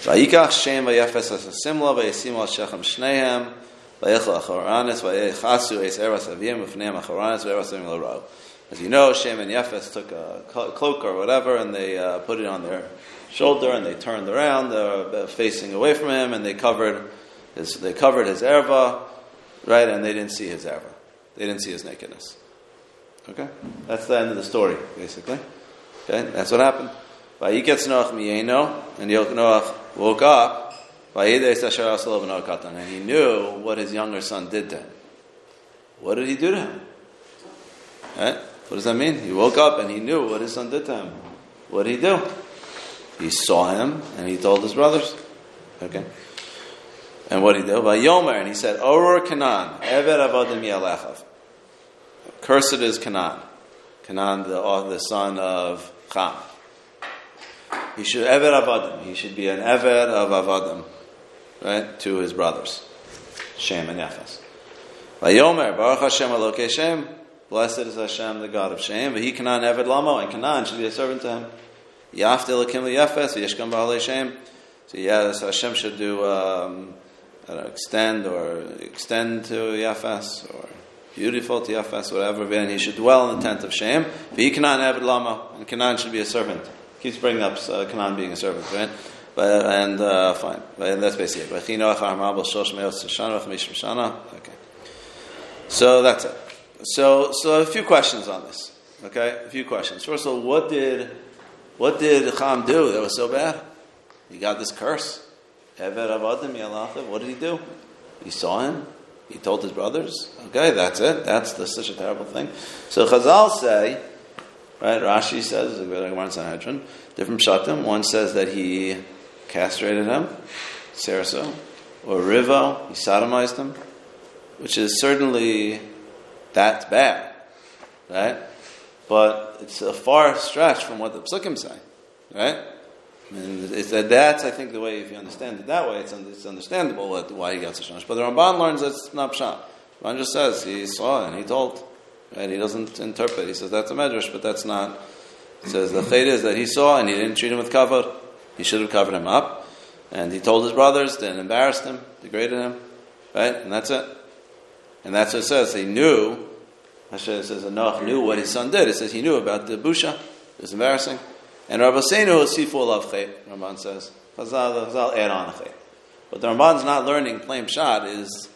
Vayikach Shem al shechem vayechasu es eras avim v'eras avim. As you know, Shem and Yefes took a cloak or whatever, and they uh, put it on their shoulder, and they turned around, uh, facing away from him, and they covered his, they covered his erva, right? And they didn't see his erva. They didn't see his nakedness. Okay, that's the end of the story, basically. Okay, that's what happened. Vayiketz Noach miyeno, and Noach woke up. And he knew what his younger son did to him. What did he do to him? Right? What does that mean? He woke up and he knew what his son did to him. What did he do? He saw him and he told his brothers. Okay. And what did he do? Vayomer, and he said, Oror Canaan, Eved Avodim Yalechav. Cursed is Canaan. Canaan, the, the son of Cham. He should Eved Avodim. He should be an Eved of Avodim, right, to his brothers, Shem and Yafas. Vayomer, Baruch Hashem Elokei Shem, blessed is Hashem, the God of Shem. But he Canaan Eved Lamo, and Canaan should be a servant to him. Yafte Elokim Yafes, Yeshkam Baalei Shem. So yes, Hashem should do um, know, extend or extend to Yafas or beautiful to Yafas, whatever. And he should dwell in the tent of Shem. He Canaan Eved Lama, and Canaan should be a servant. Keeps bringing up uh, being a servant, right? But, and uh, fine, but that's basically it. Okay. So that's it. So, so a few questions on this. Okay, a few questions. First of all, what did what did Cham do that was so bad? He got this curse. What did he do? He saw him. He told his brothers. Okay, that's it. That's such a terrible thing. So Chazal say, right? Rashi says, different shatim. One says that he castrated him, Saraso, or Rivo, he sodomized him, which is certainly that's bad, right? But it's a far stretch from what the psukim say, right? And it's that that's, I think, the way, if you understand it that way, it's, it's understandable what, why he got such a But the Ramban learns that it's not pshat. Ramban just says he saw and he told. Right? He doesn't interpret. He says that's a medrash, but that's not. He says the fate is that he saw and he didn't treat him with kavod. He should have covered him up. And he told his brothers, then embarrassed him, degraded him. Right? And that's it. And that's what it says. He knew, Hashem says, Enoch knew what his son did. It says he knew about the busha. It was embarrassing. And Rabbi Seinu Sifu of Chet, Ramban says. Chazal, Chazal add on Chet. But the Ramban's not learning plain pshat is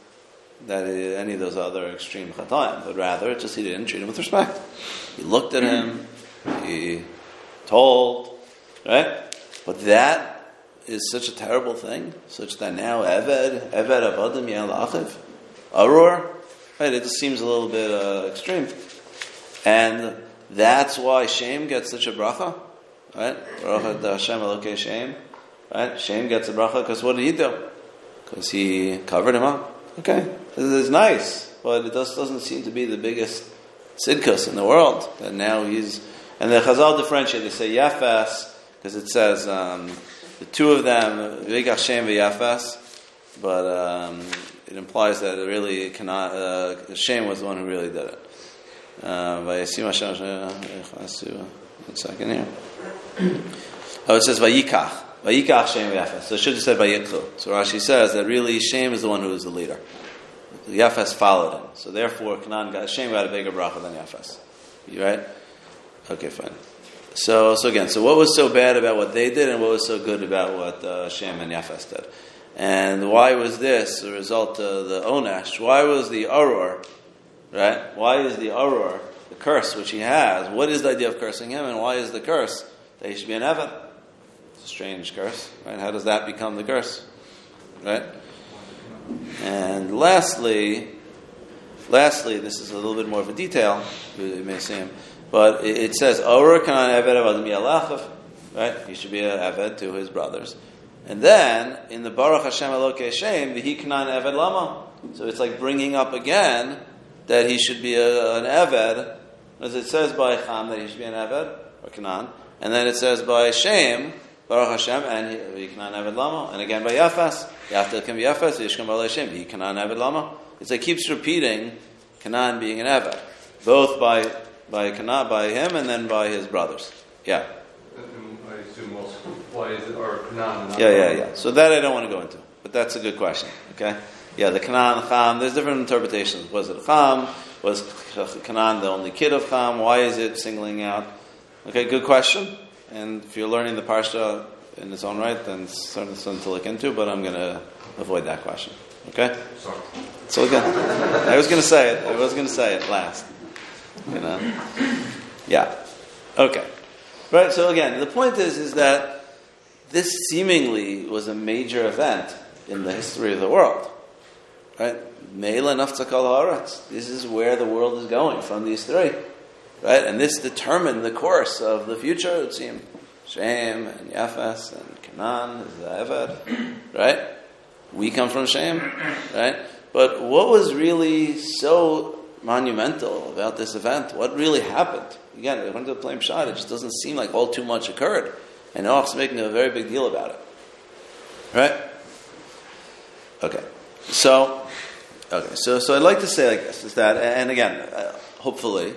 that any of those other extreme chatayim, but rather just he didn't treat him with respect. He looked at him, he told, right? But that is such a terrible thing, such that now Eved, Eved Avadim Yalachiv, Arur, right? It just seems a little bit uh, extreme. And that's why Shem gets such a bracha. Right? Baruch Hashem Elokei Shem. Right? Shem gets a bracha because what did he do? Because he covered him up. Okay, this is nice, but it just doesn't seem to be the biggest tzidkus in the world. And now he's and the Chazal differentiate. They say Yafas because it says um, the two of them Vegach Shem Yafas, but um, it implies that it really cannot. Uh, Shem was the one who really did it. Uh, one second here. Oh, it says Vayikach. Vayikach Shem Yafes. So it should have said Vayikchu. So Rashi says that really Shem is the one who is the leader. Yafes followed him. So therefore, Canaan got, Shem got a bigger bracha than Yafes. You right? Okay, fine. So, so again, so what was so bad about what they did and what was so good about what uh, Shem and Yafes did? And why was this a result of the Onash? Why was the Aror, right? Why is the Aror the curse which he has. What is the idea of cursing him, and why is the curse that he should be an Eved? It's a strange curse, right? How does that become the curse, right? And lastly, lastly, this is a little bit more of a detail. You may see him, but it, says Canaan right? He should be an Eved to his brothers. And then in the Baruch Hashem Elokei Shem, the Hikanan Eved Lama. So it's like bringing up again that he should be a, an Eved as it says by Cham that he should be an Eved, or Canaan, and then it says by Shem, Baruch Hashem, and he Canaan Eved Lama, and again by Yafas, can be Yafas, Yishkam Baruch Hashem, he Canaan Eved Lama. It's like keeps repeating Canaan being an Eved, both by by Canaan, by him, and then by his brothers. Yeah. I assume most, why is it, or Canaan? Yeah, yeah, yeah. So that I don't want to go into, but that's a good question. Okay. Yeah, the Canaan, Cham. There's different interpretations. Was it Cham? Was Canaan the only kid of Cham? Why is it singling out? Okay, good question. And if you're learning the parsha in its own right, then it's certainly something to look into. But I'm going to avoid that question. Okay. Sorry. So again, I was going to say it. I was going to say it last. You know. Yeah. Okay. Right. So again, the point is, is that this seemingly was a major event in the history of the world. Right. Meila naftzakal haaretz. This is where the world is going from these three. Right. And this determined the course of the future. It would seem Shem and Yafes and Canaan is the Eved. <clears throat> Right. We come from Shem. <clears throat> Right. But what was really so monumental about this event? What really happened? Again, according to the plain pshat, it just doesn't seem like all too much occurred. And Noach's making a very big deal about it. Right? Okay. So, okay. So, so I'd like to say like this is that, and again, uh, hopefully,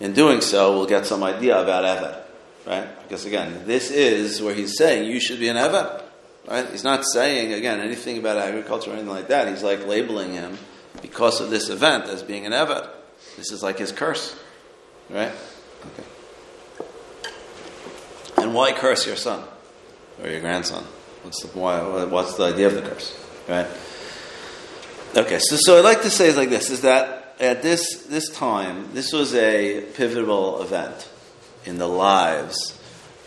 in doing so, we'll get some idea about Eved. Right? Because again, this is where he's saying you should be an Eved. Right? He's not saying, again, anything about agriculture or anything like that. He's like labeling him because of this event as being an Eved. This is like his curse. Right? Okay. And why curse your son or your grandson? What's the, why, what's the idea of the curse? Right? Okay, so, so I'd like to say is like this, is that at this, this time, this was a pivotal event in the lives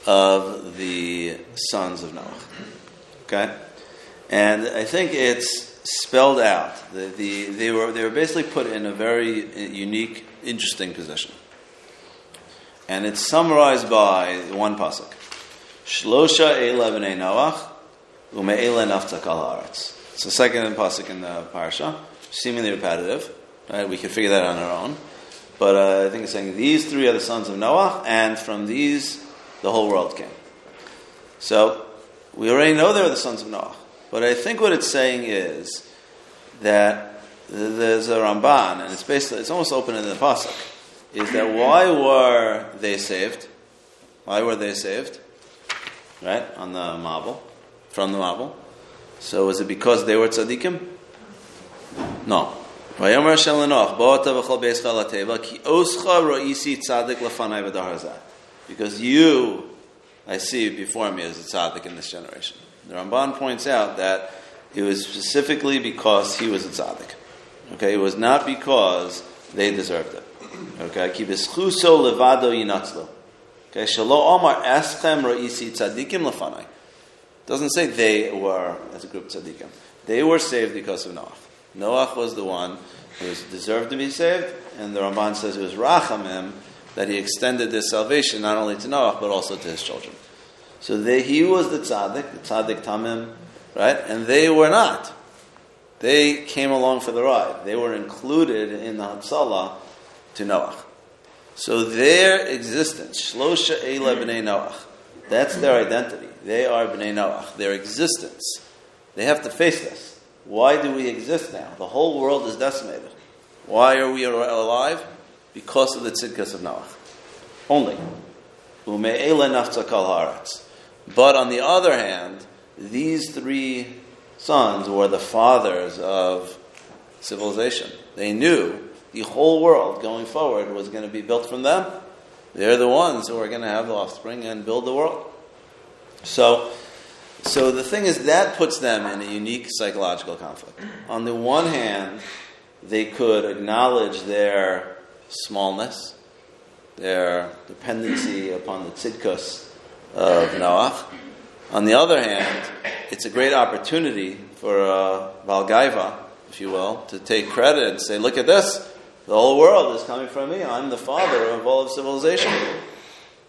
of the sons of Noah. Okay? And I think it's spelled out. The, the, they, were, they were basically put in a very uh, unique, interesting position. And it's summarized by one pasuk. Shlosha eila Noach, ume'ela naftak al. It's the second pasuk in the parsha, seemingly repetitive. Right? We can figure that on our own. But uh, I think it's saying these three are the sons of Noah, and from these the whole world came. So we already know they were the sons of Noah. But I think what it's saying is that there's a Ramban, and it's basically it's almost open in the pasuk, is that why were they saved? Why were they saved? Right on the mabul, from the mabul. So was it because they were tzaddikim? No. Because you, I see before me as a tzaddik in this generation. The Ramban points out that it was specifically because he was a tzaddik. Okay, it was not because they deserved it. Okay, ki b'schuso levado yinatzlo. Okay, shalo omar eschem ro'isi tzaddikim lefanai. Doesn't say they were as a group tzaddikim. They were saved because of Noach. Noach was the one who was deserved to be saved, and the Ramban says it was Rachamim that he extended this salvation not only to Noach but also to his children. So they, he was the tzaddik, the tzaddik tamim, right? And they were not. They came along for the ride. They were included in the Hatzalah to Noach. So their existence, Shlosha Eila B'nai Noach, that's their identity. They are B'nai Noach. Their existence. They have to face this. Why do we exist now? The whole world is decimated. Why are we alive? Because of the tzidkas of Noach. Only. But on the other hand, these three sons were the fathers of civilization. They knew the whole world going forward was going to be built from them. They're the ones who are going to have the offspring and build the world. So, so the thing is that puts them in a unique psychological conflict. On the one hand, they could acknowledge their smallness, their dependency upon the tzidkus of Noach. On the other hand, it's a great opportunity for uh, Valgaiva, if you will, to take credit and say, look at this, the whole world is coming from me. I'm the father of all of civilization.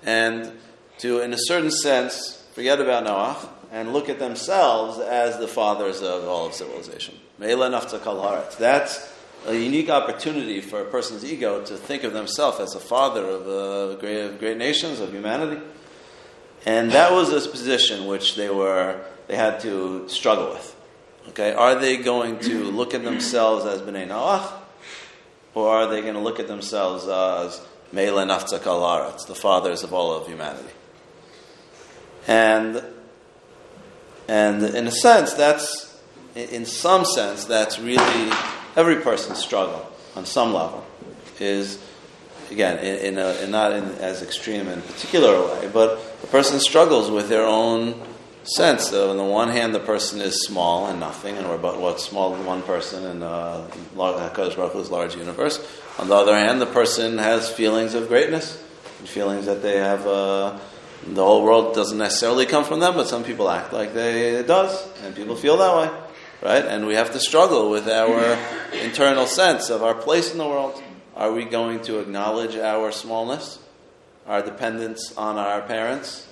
And to, in a certain sense, forget about Noach and look at themselves as the fathers of all of civilization. That's a unique opportunity for a person's ego to think of themselves as a father of, uh, great, great nations, of humanity. And that was this position which they were they had to struggle with. Okay, are they going to look at themselves as bnei Noach, or are they going to look at themselves as Meila Naftzak Alaretz, the fathers of all of humanity? And and in a sense, that's in some sense that's really every person's struggle on some level is again, in, in, a, in not in as extreme and particular way, but the person struggles with their own sense. So on the one hand, the person is small and nothing, and we're but what small one person in uh, Hakadosh Baruch Hu's large universe. On the other hand, the person has feelings of greatness, and feelings that they have uh, The whole world doesn't necessarily come from them, but some people act like they, it does, and people feel that way, right? And we have to struggle with our internal sense of our place in the world. Are we going to acknowledge our smallness, our dependence on our parents?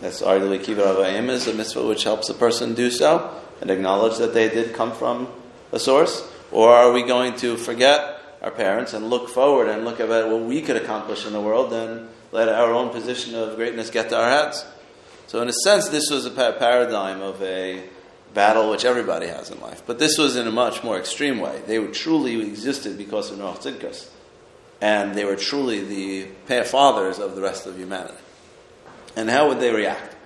That's arguably kibbutz avayim is a mitzvah which helps a person do so and acknowledge that they did come from a source. Or are we going to forget our parents and look forward and look at what we could accomplish in the world and let our own position of greatness get to our heads? So, in a sense, this was a pa- paradigm of a battle which everybody has in life. But this was in a much more extreme way. They were truly existed because of Noach Tzidkus. And they were truly the fathers of the rest of humanity. And how would they react?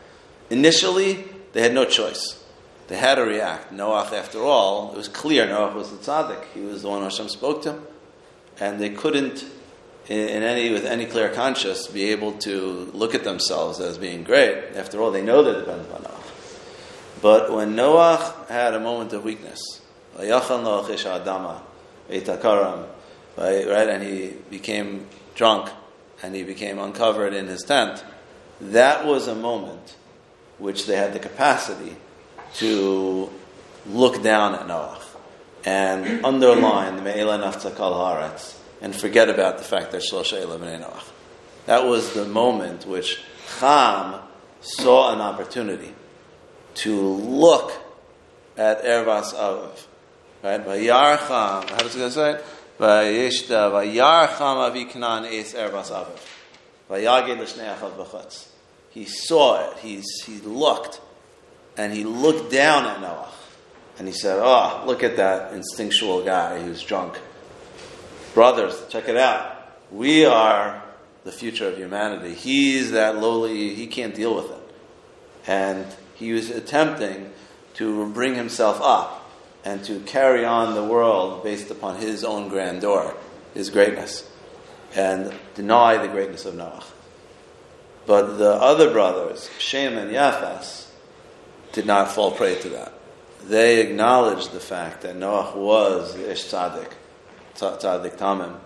Initially, they had no choice. They had to react. Noach, after all, it was clear Noach was the tzaddik. He was the one Hashem spoke to. And they couldn't, in, any, with any clear conscience, be able to look at themselves as being great. After all, they know they're dependent on Noach. But when Noah had a moment of weakness, right, and he became drunk, and he became uncovered in his tent, that was a moment which they had the capacity to look down at Noah and underline the Me'ela Naftzakal Haaretz and forget about the fact that Shlosha B'nai Noach. That was the moment which Cham saw an opportunity to look at Ervas Aviv. Right? Vayarcham, how does it say it? Vayishta, Vayarcham Aviknan Es Ervas Aviv. Vayagid L'shnei Achav B'chutz. He saw it, He's, he looked, and he looked down at Noach. And he said, Oh, look at that instinctual guy who's drunk. Brothers, check it out. We are the future of humanity. He's that lowly, he can't deal with it. And he was attempting to bring himself up and to carry on the world based upon his own grandeur, his greatness, and deny the greatness of Noah. But the other brothers, Shem and Yafas, did not fall prey to that. They acknowledged the fact that Noah was the Ish Tzaddik, Tzaddik Tamim,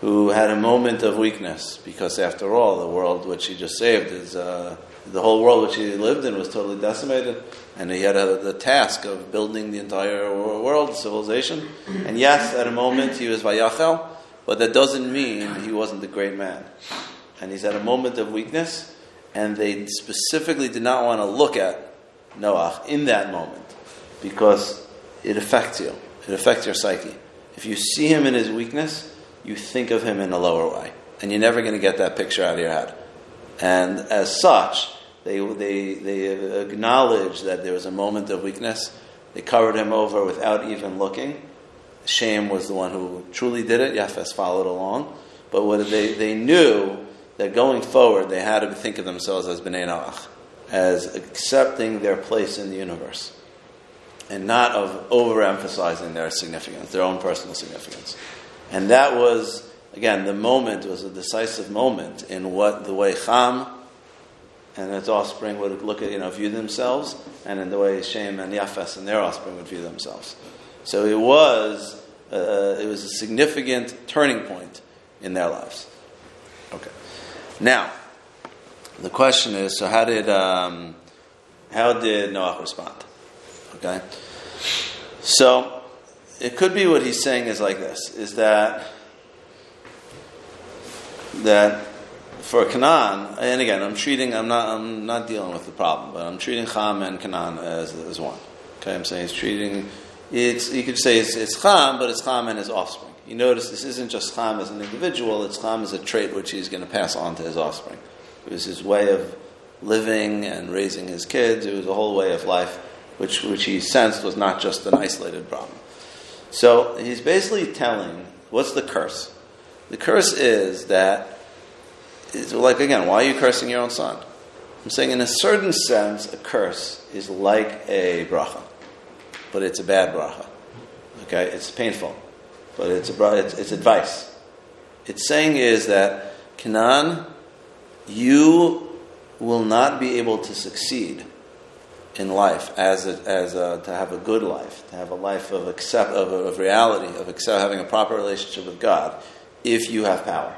who had a moment of weakness, because after all, the world which he just saved is. Uh, the whole world which he lived in was totally decimated, and he had a, the task of building the entire world, civilization. And yes, at a moment he was Vayachel, but that doesn't mean he wasn't a great man. And he's at a moment of weakness, and they specifically did not want to look at Noah in that moment because it affects you. It affects your psyche. If you see him in his weakness, you think of him in a lower way, and you're never going to get that picture out of your head. And as such, they, they, they acknowledged that there was a moment of weakness. They covered him over without even looking. Shem was the one who truly did it. Yafes followed along. But what they, they knew that going forward, they had to think of themselves as B'nai Noach, as accepting their place in the universe, and not of overemphasizing their significance, their own personal significance. And that was again, the moment was a decisive moment in what the way Cham and its offspring would look at, you know, view themselves, and in the way Shem and Yafes and their offspring would view themselves. So it was, uh, it was a significant turning point in their lives. Okay. Now, the question is, so how did, um, how did Noah respond? Okay. So, it could be what he's saying is like this, is that that for Canaan, and again, I'm treating, I'm not, I'm not dealing with the problem, but I'm treating Cham and Canaan as, as one. Okay, I'm saying he's treating, it's, you could say it's, it's Cham, but it's Cham and his offspring. You notice this isn't just Cham as an individual, it's Cham as a trait which he's going to pass on to his offspring. It was his way of living and raising his kids, it was a whole way of life which, which he sensed was not just an isolated problem. So he's basically telling, what's the curse? The curse is that, like again, why are you cursing your own son? I'm saying, in a certain sense, a curse is like a bracha, but it's a bad bracha. Okay, it's painful, but it's a it's, it's advice. It's saying is that Canaan, you will not be able to succeed in life as a, as a, to have a good life, to have a life of accept of, of reality, of accept, having a proper relationship with God if you have power.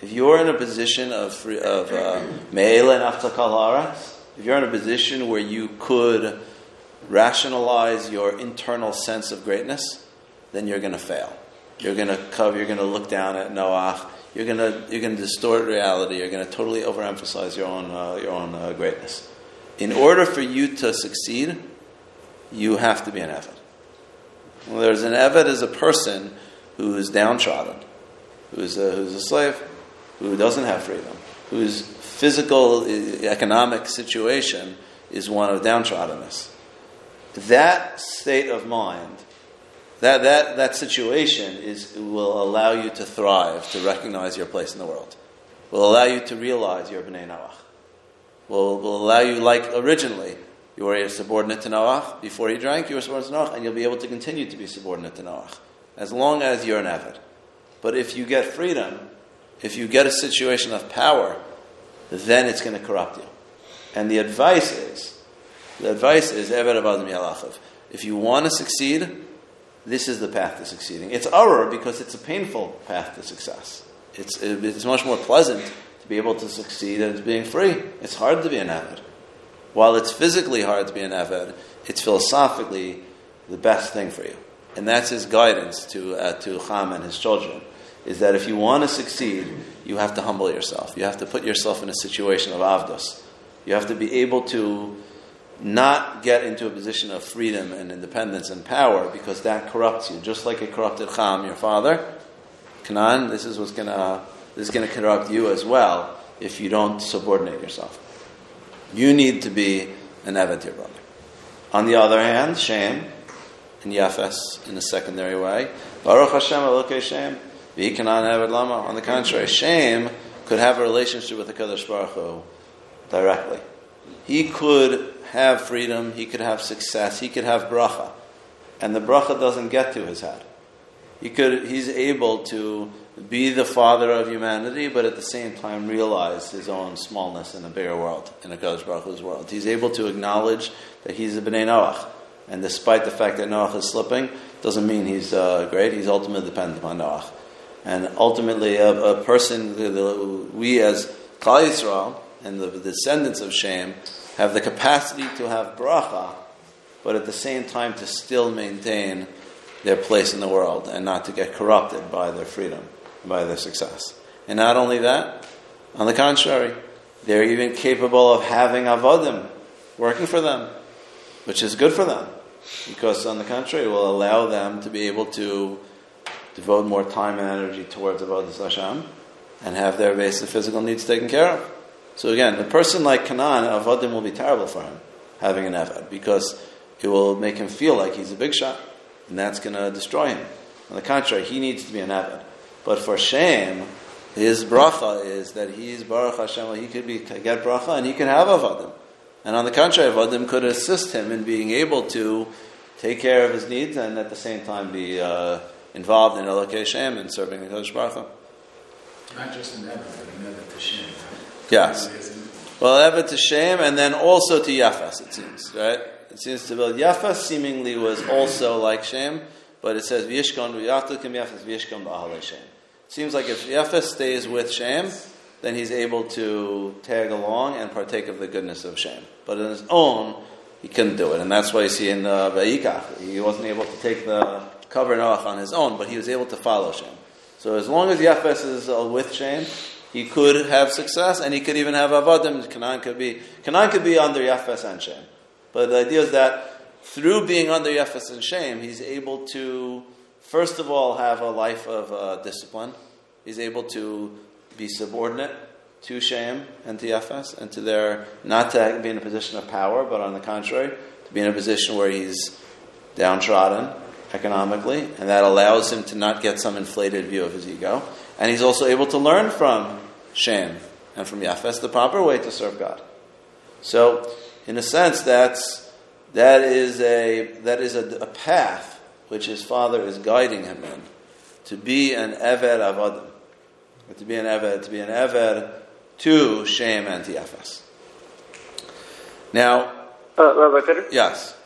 if you're in a position of free, of uh, me'ela and if you're in a position where you could rationalize your internal sense of greatness, then you're going to fail. You're going to cover. You're going to look down at Noach. You're going to you're going to distort reality. You're going to totally overemphasize your own uh, your own uh, greatness. In order for you to succeed, you have to be an eved. Well, there's an eved as a person who is downtrodden, who's a, who's a slave, who doesn't have freedom, whose physical, economic situation is one of downtroddenness. That state of mind, that, that, that situation is, will allow you to thrive, to recognize your place in the world, will allow you to realize your B'nai Noach, will, will allow you, like originally, you were a subordinate to Noach. Before he drank, you were subordinate to Noach, and you'll be able to continue to be subordinate to Noach, as long as you're an avid. But if you get freedom, if you get a situation of power, then it's going to corrupt you. And the advice is, the advice is. If you want to succeed, this is the path to succeeding. It's our because it's a painful path to success. It's, it's much more pleasant be able to succeed as being free. It's hard to be an avid. While it's physically hard to be an avid, it's philosophically the best thing for you. And that's his guidance to, uh, to Cham and his children, is that if you want to succeed, you have to humble yourself. You have to put yourself in a situation of avdos. You have to be able to not get into a position of freedom and independence and power because that corrupts you, just like it corrupted Cham, your father. Canaan, this is what's gonna is gonna corrupt you as well if you don't subordinate yourself. You need to be an Eved your brother. On the other hand, Shem and Yafes in a secondary way. Baruch Hashem Elokei Shem. V'ikanan Eved Lama. On the contrary, Shem could have a relationship with the Kadosh Baruch Hu directly. He could have freedom, he could have success, he could have bracha. And the bracha doesn't get to his head. He could, he's able to be the father of humanity, but at the same time realize his own smallness in a bigger world, in a Baruch Hu's world. He's able to acknowledge that he's a B'nai Noach. And despite the fact that Noach is slipping, doesn't mean he's uh, great. He's ultimately dependent upon Noach. And ultimately, a, a person, the, the, we as Klal Yisrael and the, the descendants of Shem, have the capacity to have bracha, but at the same time to still maintain their place in the world and not to get corrupted by their freedom, by their success. And not only that, on the contrary, they're even capable of having avodim working for them, which is good for them, because on the contrary, it will allow them to be able to devote more time and energy towards avodas Hashem and have their basic physical needs taken care of. So again, a person like Canaan, avodim will be terrible for him having an evad because it will make him feel like he's a big shot, and that's going to destroy him. On the contrary, he needs to be an evad. But for Shem, his bracha is that he's Baruch Hashem. He could be get bracha and he can have avodim. And on the contrary, avodim could assist him in being able to take care of his needs and at the same time be uh, involved in Elokei Shem and serving the Kodesh Baruch Hu. Not just an Evan, but Evan to Shem. Yes. Well, Evet to Shem, and then also to Yafas, it seems, right? It seems to be Yafas seemingly was also like Shem, but it says V'yishkon v'yachtukim Yafas v'yishkon ba'alei Shem. Seems like if Yafas stays with Shem, then he's able to tag along and partake of the goodness of Shem. But on his own, he couldn't do it, and that's why you see in uh, Vayikach, he wasn't able to take the cover on his own, but he was able to follow Shem. So as long as Yafes is uh, with Shem, he could have success, and he could even have avodim. Canaan could be Canaan could be under Yafes and Shem. But the idea is that through being under Yafes and Shem, he's able to first of all have a life of uh, discipline. He's able to be subordinate to Shem and to Yafes, and to their not to be in a position of power, but on the contrary, to be in a position where he's downtrodden economically, and that allows him to not get some inflated view of his ego. And he's also able to learn from Shem and from Yafes the proper way to serve God. So, in a sense, that's that is a that is a, a path which his father is guiding him in to be an eved avodim, to be an eved, to be an eved to Shem and to Yafes. Now, Uh, Rabbi Peter? yes,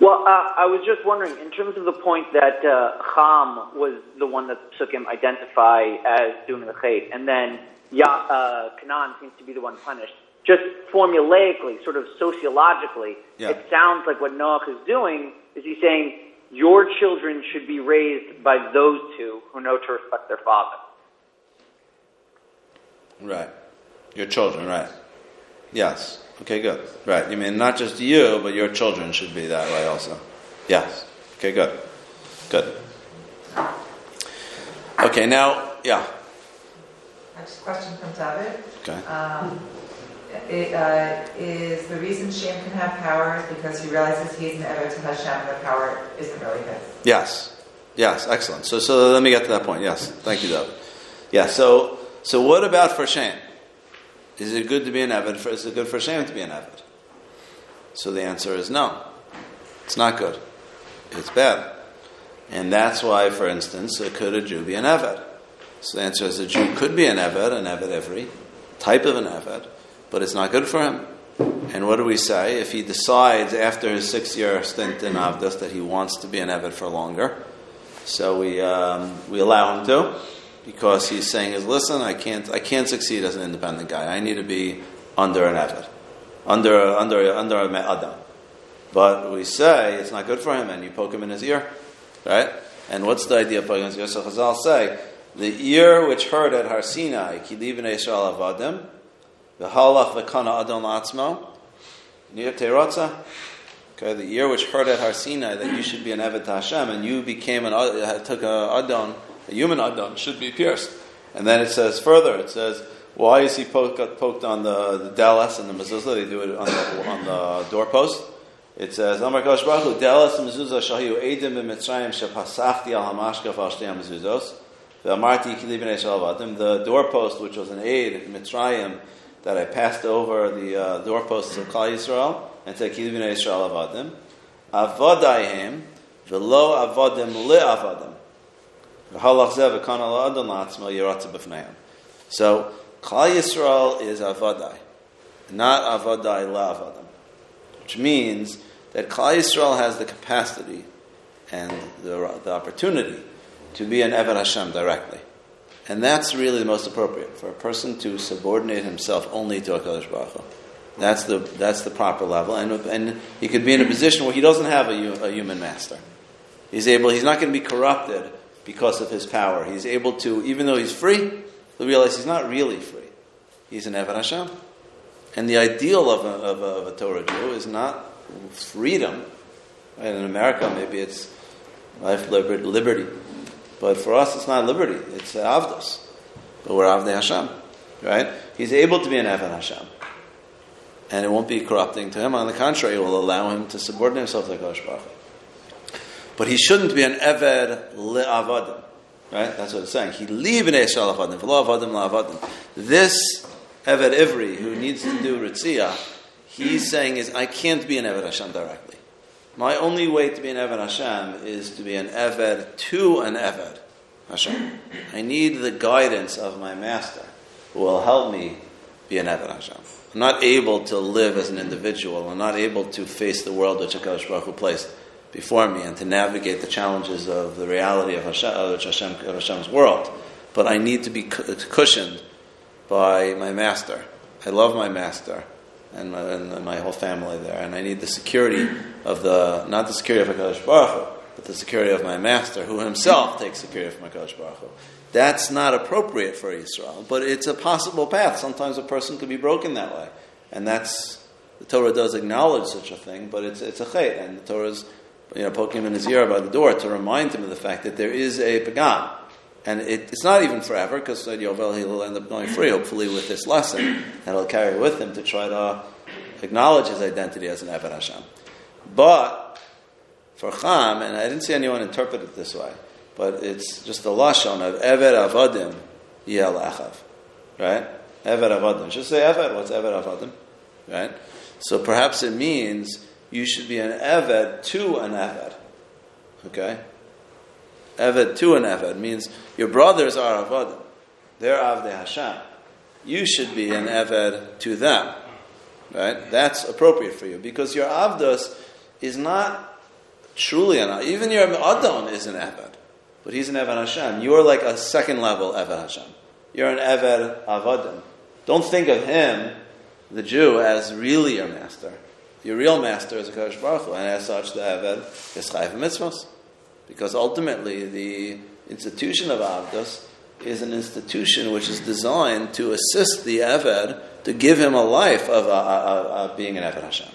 Well, uh, I was just wondering, in terms of the point that uh, Cham was the one that Sukkim identify as doing the chait, and then ya, uh, Canaan seems to be the one punished. Just formulaically, sort of sociologically, Yeah. it sounds like what Noach is doing is he's saying your children should be raised by those two who know to respect their father. Right. Your children, right. Yes. Okay, good. Right. You mean not just you, but your children should be that way also. Yes. Okay, good. Good. Okay, now, yeah. Next question from David. Okay. Um, it, uh, is the reason Shem can have power is because he realizes he's an Ever to Hashem and the power isn't really his. Yes. Yes, excellent. So, so let me get to that point. Yes. Thank you, David. Yeah, so, so what about for Shem? Is it good to be an Evid? Is it good for Shem to be an Evid? So the answer is no. It's not good. It's bad. And that's why, for instance, could a Jew be an Eved? So the answer is a Jew could be an Eved, an Eved every type of an Eved, but it's not good for him. And what do we say? If he decides after his six year stint in Avdus that he wants to be an Eved for longer, so we, um, we allow him to, because he's saying is, listen, I can't, I can't succeed as an independent guy. I need to be under an Eved, under, under, under a Adam. But we say it's not good for him, and you poke him in his ear, right? And what's the idea of poking in his ear? So Chazal say, the ear which heard at Har Sinai, ki livin Yisrael avadim, v'halach v'kana adon la'atzmo, near terotza. Okay, the ear which heard at Har Sinai that you should be an Evet Hashem, and you became an uh, took a adon, a human adon, should be pierced. And then it says further, it says, why is he poked, got poked on the, the delas and the mezuzah? They do it on the, on the doorpost. It says, Amar Kosh Baruch delas mezuzah shahiu edim b'mitzrayim shepasachti al hamashka v'al mezuzos. V'amarti ki libnei shel. The doorpost, which was an aid Mitzrayim, that I passed over the uh, doorposts of Klal Yisrael, and said, ki libnei shel avadim. Avadayim, v'lo avadim le'avadim. V'halach zeh v'kan al adon la'atzmo yiratza b'fneim. So, Klal Yisrael is avadai, not avadai la'avadim. Which means that Klal Yisrael has the capacity and the, the opportunity to be an Eved Hashem directly. And that's really the most appropriate for a person to subordinate himself only to HaKadosh Baruch Hu. That's the, that's the proper level. And, and he could be in a position where he doesn't have a, a human master. He's able, he's not going to be corrupted because of his power. He's able to, even though he's free, he'll realize he's not really free. He's an Eved Hashem. And the ideal of a, of a, of a Torah Jew is not freedom. In America, maybe it's life, liberty. But for us, it's not liberty. It's uh, Avdos. But we're Avdei Hashem. Right? He's able to be an Eved Hashem. And it won't be corrupting to him. On the contrary, it will allow him to subordinate himself to Kosh Baruch But he shouldn't be an Eved le'avadim. Right? That's what it's saying. He leave an Eshal avadim, v'lo avadim la'avadim. This Eved Ivri, who needs to do Ritziyah, he's saying is, I can't be an Eved Hashem directly. My only way to be an Eved Hashem is to be an Eved to an Eved Hashem. I need the guidance of my master who will help me be an Eved Hashem. I'm not able to live as an individual. I'm not able to face the world which HaKadosh Baruch Hu placed before me and to navigate the challenges of the reality of Hashem, of Hashem, of Hashem's world. But I need to be cushioned by my master. I love my master and my, and my whole family there, and I need the security of the not the security of Hakadosh Baruch Hu, but the security of my master, who himself takes security from Hakadosh Baruch Hu. That's not appropriate for Israel, but it's a possible path. Sometimes a person could be broken that way, and that's the Torah does acknowledge such a thing, but it's it's a chait, and the Torah's you know poking him in his ear by the door to remind him of the fact that there is a pagam. And it, it's not even forever because uh, Yovel he'll end up going free, hopefully, with this lesson that he'll carry with him to try to acknowledge his identity as an Eved Hashem. But for Cham, and I didn't see anyone interpret it this way, but it's just the lashon of Eved Avadim Yel Achav, right? Eved Avadim. Just say Eved. What's Eved Avadim, right? So perhaps it means you should be an Eved to an Eved, okay? Eved to an Eved means your brothers are Avadim. They're Avdei Hashem. You should be an Eved to them. Right? That's appropriate for you. Because your Avdos is not truly an even your Adon is an Eved, but he's an Eved Hashem. You're like a second level Eved Hashem. You're an Eved Avadim. Don't think of him, the Jew, as really your master. Your real master is a Kodesh Baruch Hu, and as such, the Eved is Chayv Mitzvos. Because ultimately, the institution of Avdus is an institution which is designed to assist the Eved to give him a life of, uh, uh, uh, being an Eved Hashem.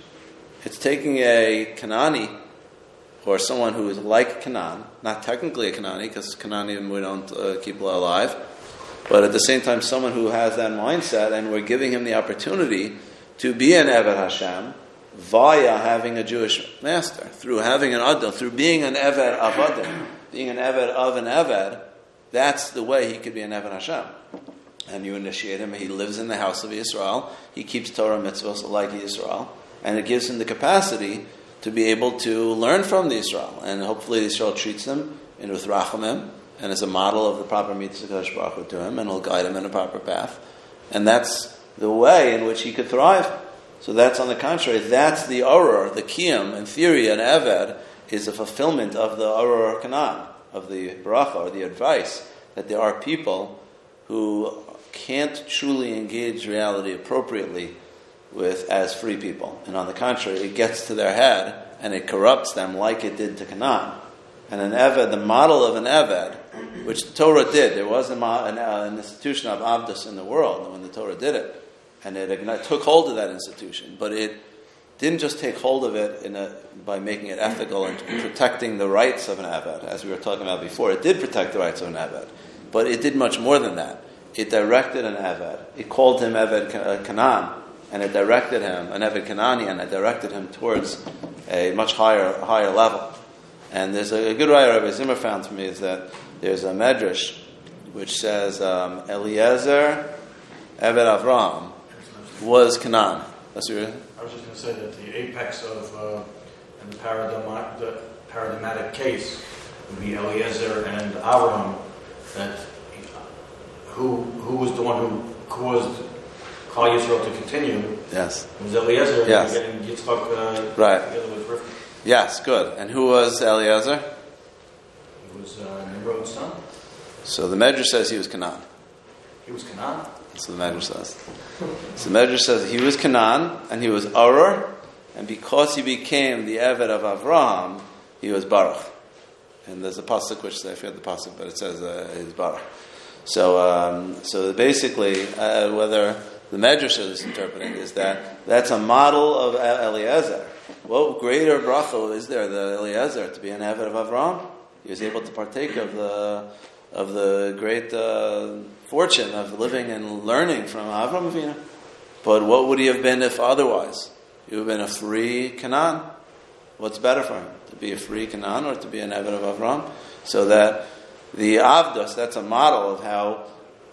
It's taking a Kanani, or someone who is like Canaan, not technically a Kanani, because Kanani we don't uh, keep alive, but at the same time, someone who has that mindset, and we're giving him the opportunity to be an Eved Hashem via having a Jewish master, through having an Adam, through being an Eved of Adam, being an Eved of an Eved, that's the way he could be an Eved Hashem. And you initiate him, he lives in the house of Israel, he keeps Torah mitzvahs like Israel, and it gives him the capacity to be able to learn from the Israel. And hopefully, Israel treats him in with rachamim, and is a model of the proper mitzvah Baruch to him, and will guide him in a proper path. And that's the way in which he could thrive. So that's on the contrary, that's the auror, the kiyam. In theory, an eved is a fulfillment of the auror kanan, of the bracha, or the advice that there are people who can't truly engage reality appropriately with as free people. And on the contrary, it gets to their head and it corrupts them like it did to Canaan. And an Eved, the model of an Eved, which the Torah did, there was an, an, an institution of Avdus in the world when the Torah did it, and it took hold of that institution, but it didn't just take hold of it a, by making it ethical and protecting the rights of an Eved, as we were talking about before. It did protect the rights of an Eved, but it did much more than that. It directed an Eved. It called him Eved Kanan, and it directed him, an Eved Kanani, and it directed him towards a much higher higher level. And there's a, a good writer Rabbi Zimmer found for me is that there's a medrash which says um, Eliezer Eved Avram was Canaan. That's what you're I was just going to say that the apex of uh, the, paradigm, the paradigmatic case would be Eliezer and Abraham. That who who was the one who caused Klal Yisrael to continue? Yes. It was Eliezer. Yes. Getting Yitzchak uh, Right. together with Rivka. Yes, good. And who was Eliezer? He was uh, Nimrod's son. So the Medrash says he was Canaan. He was Canaan. So the Medrash says. So the Medrash says he was Canaan and he was Arur, and because he became the Eved of Avraham, he was Baruch. And there's a pasuk which says, I forget the pasuk, but it says uh, he's Baruch. So, um, so basically, uh, whether the Medrash is interpreting is that that's a model of Eliezer. What greater bracha is there than Eliezer to be an Eved of Avraham? He was able to partake of the of the great uh, fortune of living and learning from Avram Avinu. But what would he have been if otherwise? He would have been a free Canaan. What's better for him? To be a free Canaan or to be an Eved of Avram? So that the Avdos, that's a model of how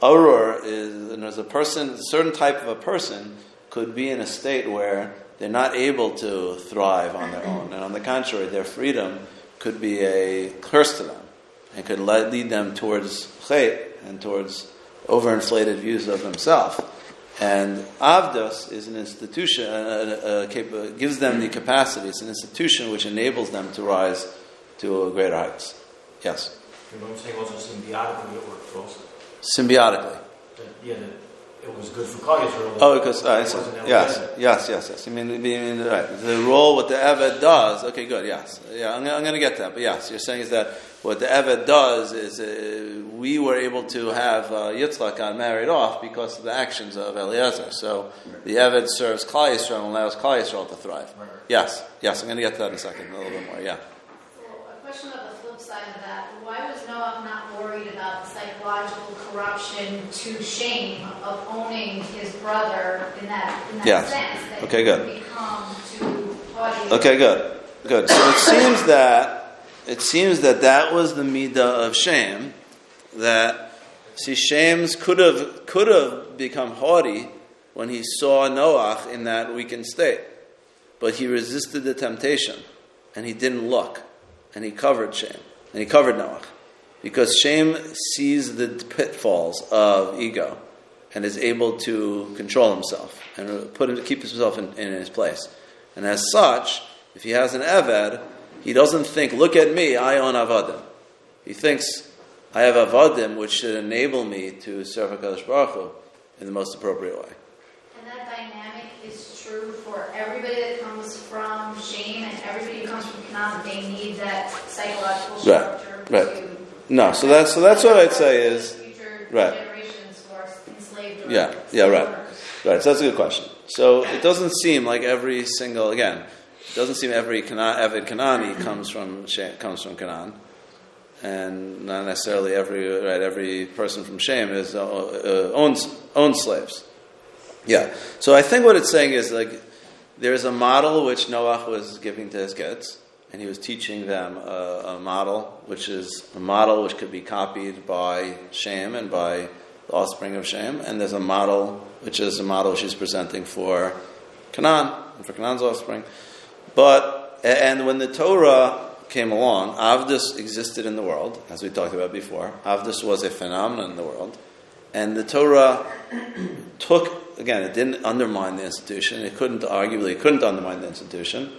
Arur is, and as a person, a certain type of a person could be in a state where they're not able to thrive on their own. And on the contrary, their freedom could be a curse to them and could lead them towards chait and towards overinflated views of himself. And Avdos is an institution, uh, uh, gives them the capacity. It's an institution which enables them to rise to greater heights. Yes? You know what I'm saying? Also, symbiotically, it worked also. Symbiotically. That, yeah, that it was good for Klal Yisrael. Oh, because uh, it wasn't yes, yes, yes, yes. I mean, I mean, right. The role what the Eved does. Okay, good. Yes, yeah. I'm, I'm going to get to that. But yes, you're saying is that what the Eved does is uh, we were able to have uh, Yitzchak got married off because of the actions of Eliezer. So the Eved serves Klal Yisrael and allows Klal Yisrael to thrive. Right. Yes, yes. I'm going to get to that in a second. A little bit more. Yeah. So a question of the flip side of that, was Noah not worried about the psychological corruption to Shem of owning his brother in that, in that Yes. sense? That Okay, good. Okay, good, good. So it seems that it seems that that was the midah of Shem. That see, Shames could have could have become haughty when he saw Noach in that weakened state, but he resisted the temptation, and he didn't look, and he covered shame, and he covered Noach, because Shem sees the pitfalls of ego, and is able to control himself and put him, keep himself in, in his place. And as such, if he has an Eved, he doesn't think, look at me, I own Avadim. He thinks, I have Avadim which should enable me to serve HaKadosh Baruch Hu in the most appropriate way. And that dynamic is true for everybody that comes from Shem and everybody who comes from Canaan. They need that psychological Right, structure right. to. No, so that's so that's what I'd say is right. generations who are enslaved or Yeah, yeah, right. right. So that's a good question. So it doesn't seem like every single again, it doesn't seem every Evid Kanani comes from comes from Canaan, and not necessarily every right every person from Shem is uh, uh, owns owns slaves. Yeah. So I think what it's saying is like there's a model which Noah was giving to his kids, and he was teaching them a, a model which is a model which could be copied by Shem and by the offspring of Shem, and there's a model which is a model she's presenting for Canaan and for Canaan's offspring. But and when the Torah came along, Avdus existed in the world, as we talked about before. Avdus was a phenomenon in the world, and the Torah took again. It didn't undermine the institution. It couldn't arguably it couldn't undermine the institution.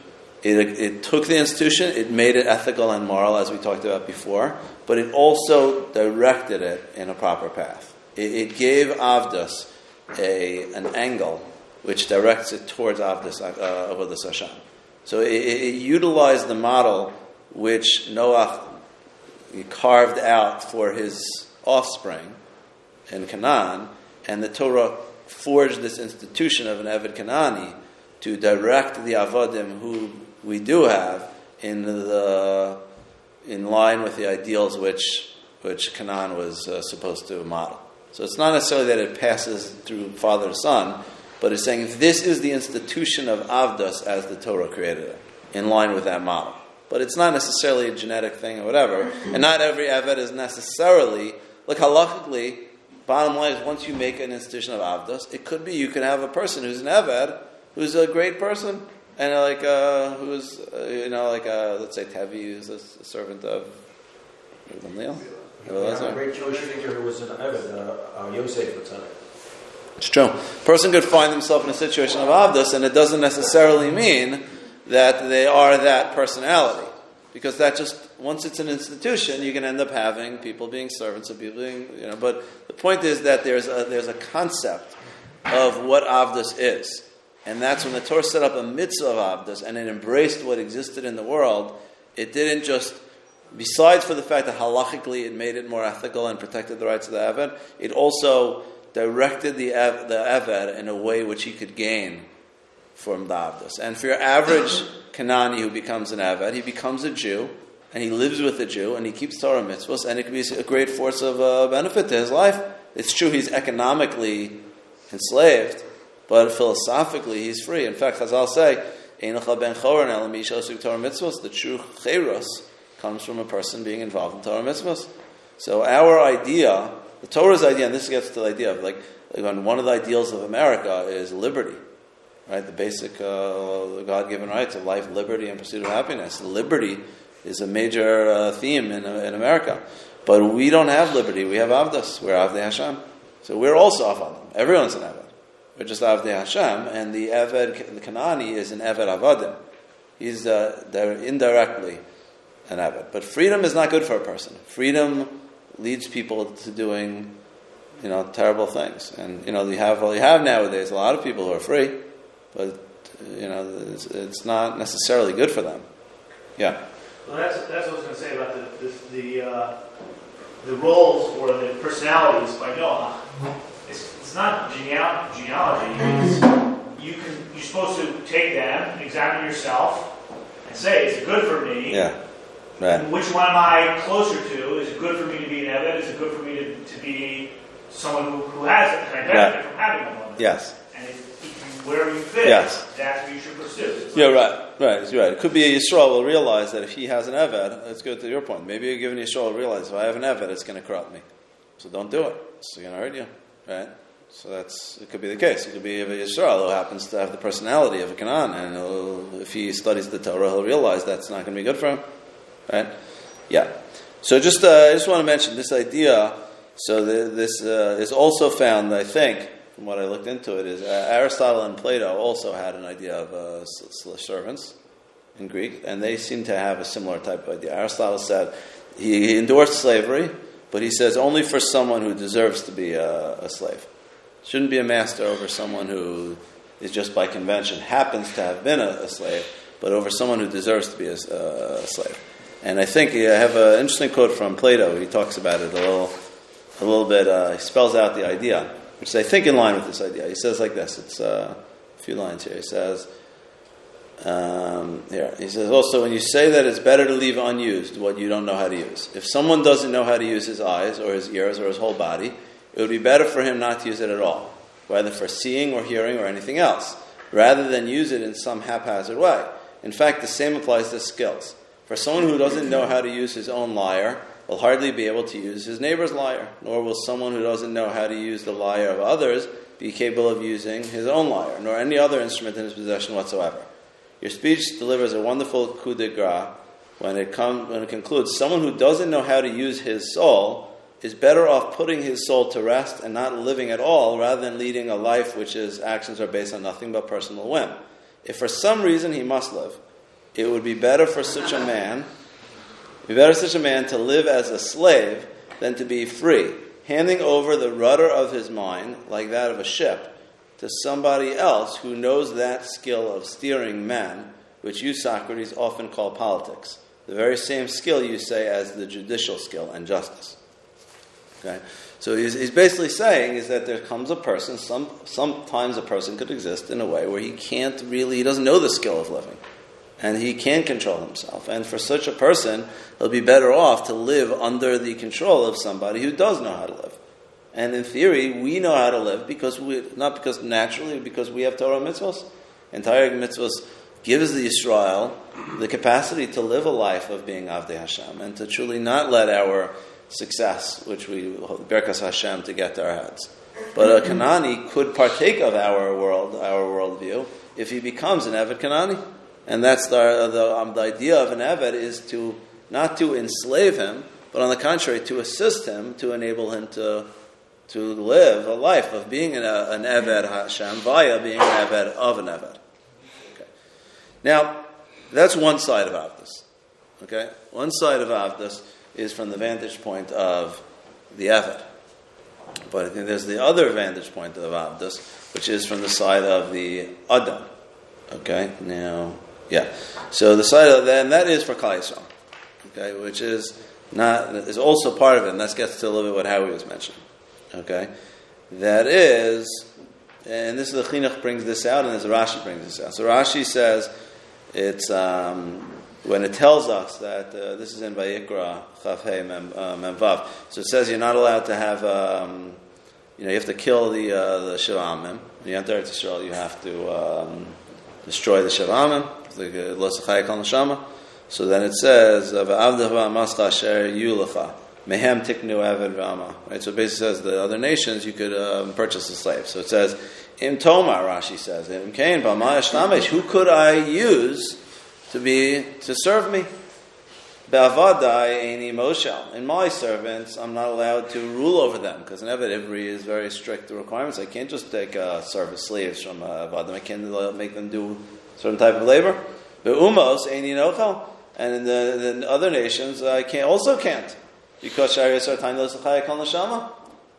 It, it took the institution, it made it ethical and moral, as we talked about before, but it also directed it in a proper path. It, it gave Avdus a, an angle which directs it towards Avdus uh, Avodas Hashem. So it, it, it utilized the model which Noah carved out for his offspring in Canaan, and the Torah forged this institution of an Eved Kanani to direct the Avodim who we do have in the in line with the ideals which which Canaan was uh, supposed to model. So it's not necessarily that it passes through father to son, but it's saying this is the institution of Avdas as the Torah created it, in line with that model. But it's not necessarily a genetic thing or whatever, and not every Eved is necessarily like halachically. Bottom line is, once you make an institution of Avdas, it could be you can have a person who's an Eved, who's a great person, and uh, like uh, who's uh, you know like uh, let's say Tevi, who's a, servant of Gamliel. A great Jewish figure who was an Eved, uh, uh, Yosef Tzaddik. It's true. A person could find themselves in a situation of Avdas, and it doesn't necessarily mean that they are that personality. Because that just, once it's an institution, you can end up having people being servants of people being, you know. But the point is that there's a, there's a concept of what Avdas is. And that's when the Torah set up a mitzvah of Avdas and it embraced what existed in the world. It didn't just, besides for the fact that halachically it made it more ethical and protected the rights of the Eved, it also directed the, the Eved in a way which he could gain from the Avdas. And for your average Kanani who becomes an Eved, he becomes a Jew and he lives with a Jew and he keeps Torah mitzvahs and it can be a great force of uh, benefit to his life. It's true he's economically enslaved, but philosophically he's free. In fact, Chazal say, "Ein lecha ben choron el mi shosuk Torah mitzvahs." The true chayros comes from a person being involved in Torah mitzvahs. So our idea, the Torah's idea, and this gets to the idea of like, like one of the ideals of America is liberty, right? The basic uh, God-given rights of life, liberty, and pursuit of happiness. Liberty is a major uh, theme in, in America, but we don't have liberty. We have Avdas. We're Avdei Hashem, so we're also Avadim. Everyone's an Aved. We're just Avdei Hashem, and the Eved, the Kanani, is an Eved Avadim. He's uh, indirectly an Eved. But freedom is not good for a person. Freedom leads people to doing, you know, terrible things. And you know, you have well, you have nowadays a lot of people who are free, but uh, you know, it's, it's not necessarily good for them. Yeah. Well, that's, that's what I was going to say about the, the, the, uh, the roles or the personalities by Noah. It's, it's not geneal- genealogy. It's, you can, you're supposed to take them, examine yourself, and say, is it good for me? Yeah. Right. And which one am I closer to? Is it good for me to be an Evid? Is it good for me to, to be someone who, who has it? Can I benefit from having one? Yes. And if, if you, wherever you fit, Yes. that's what you should pursue. It's Yeah, like- right, right, right. It could be a Yisrael will realize that if he has an Eved, let's go to your point. Maybe a given Yisrael will realize if I have an Eved, it's going to corrupt me. So don't do it. It's going to hurt you, right? So that's it. Could be the case. It could be a Yisrael who happens to have the personality of a Canaan, and if he studies the Torah, he'll realize that's not going to be good for him, right? Yeah. So just uh, I just want to mention this idea. So the, this uh, is also found, I think, from what I looked into it, is uh, Aristotle and Plato also had an idea of uh, servants. in Greek, and they seem to have a similar type of idea. Aristotle said he endorsed slavery, but he says only for someone who deserves to be a, a slave. Shouldn't be a master over someone who is just by convention happens to have been a, a slave, but over someone who deserves to be a, a slave. And I think I have an interesting quote from Plato. He talks about it a little, a little bit. Uh, he spells out the idea, which is, I think, in line with this idea. He says like this. It's uh, a few lines here. He says, um, here he says also when you say that it's better to leave unused what you don't know how to use. If someone doesn't know how to use his eyes or his ears or his whole body, it would be better for him not to use it at all, whether for seeing or hearing or anything else, rather than use it in some haphazard way. In fact, the same applies to skills. For someone who doesn't know how to use his own lyre will hardly be able to use his neighbor's lyre, nor will someone who doesn't know how to use the lyre of others be capable of using his own lyre, nor any other instrument in his possession whatsoever. Your speech delivers a wonderful coup de grace when it, come, when it concludes someone who doesn't know how to use his soul is better off putting his soul to rest and not living at all rather than leading a life which his actions are based on nothing but personal whim. If for some reason he must live, it would be better for such a man, be better such a man to live as a slave than to be free, handing over the rudder of his mind, like that of a ship, to somebody else who knows that skill of steering men, which you, Socrates, often call politics. The very same skill you say as the judicial skill and justice. Okay? So he's, he's basically saying is that there comes a person, some, sometimes a person could exist in a way where he can't really, he doesn't know the skill of living and he can control himself. And for such a person, he'll be better off to live under the control of somebody who does know how to live. And in theory, we know how to live because we, not because naturally, because we have Torah mitzvahs. And Torah mitzvahs gives the Israel the capacity to live a life of being Avdei Hashem and to truly not let our success, which we Berkas Hashem, to get to our heads. But a Kanani could partake of our world, our worldview, if he becomes an Eved Kanani. And that's the, the, um, the idea of an Eved is to not to enslave him, but on the contrary, to assist him to enable him to, to live a life of being an, an Eved Hashem via being an Eved of an Eved. Okay. Now, that's one side of Avdus. Okay? One side of Avdus is from the vantage point of the Eved. But I think there's the other vantage point of Avdus, which is from the side of the Adam. Okay? Now, yeah. So the side of and that is for Klal Yisrael, okay, which is not is also part of it, and that gets to a little bit what Howie was mentioning. Okay, that is, and this is the Chinuch brings this out, and as Rashi brings this out. So Rashi says it's um, when it tells us that uh, this is in Vayikra Chafhei Mem, uh, Memvav. So it says you're not allowed to have. Um, you know, you have to kill the uh, the Shavamim. When you enter Israel, you have to um, destroy the Shavamim. So then it says, Mehem tiknu eved v'ama. Right, so it basically says the other nations you could um, purchase a slave. So it says, Im Tomar, Rashi says, Im Kain who could I use to be to serve me? Be'avadai eini moshel. In my servants, I'm not allowed to rule over them because in Eved is very strict requirements. I can't just take uh, service slaves from uh, Avadim. I can't make them do certain type of labor. But umos ain't nochel, and in the, the, other nations I can't also can't because sharias are tiny neshama.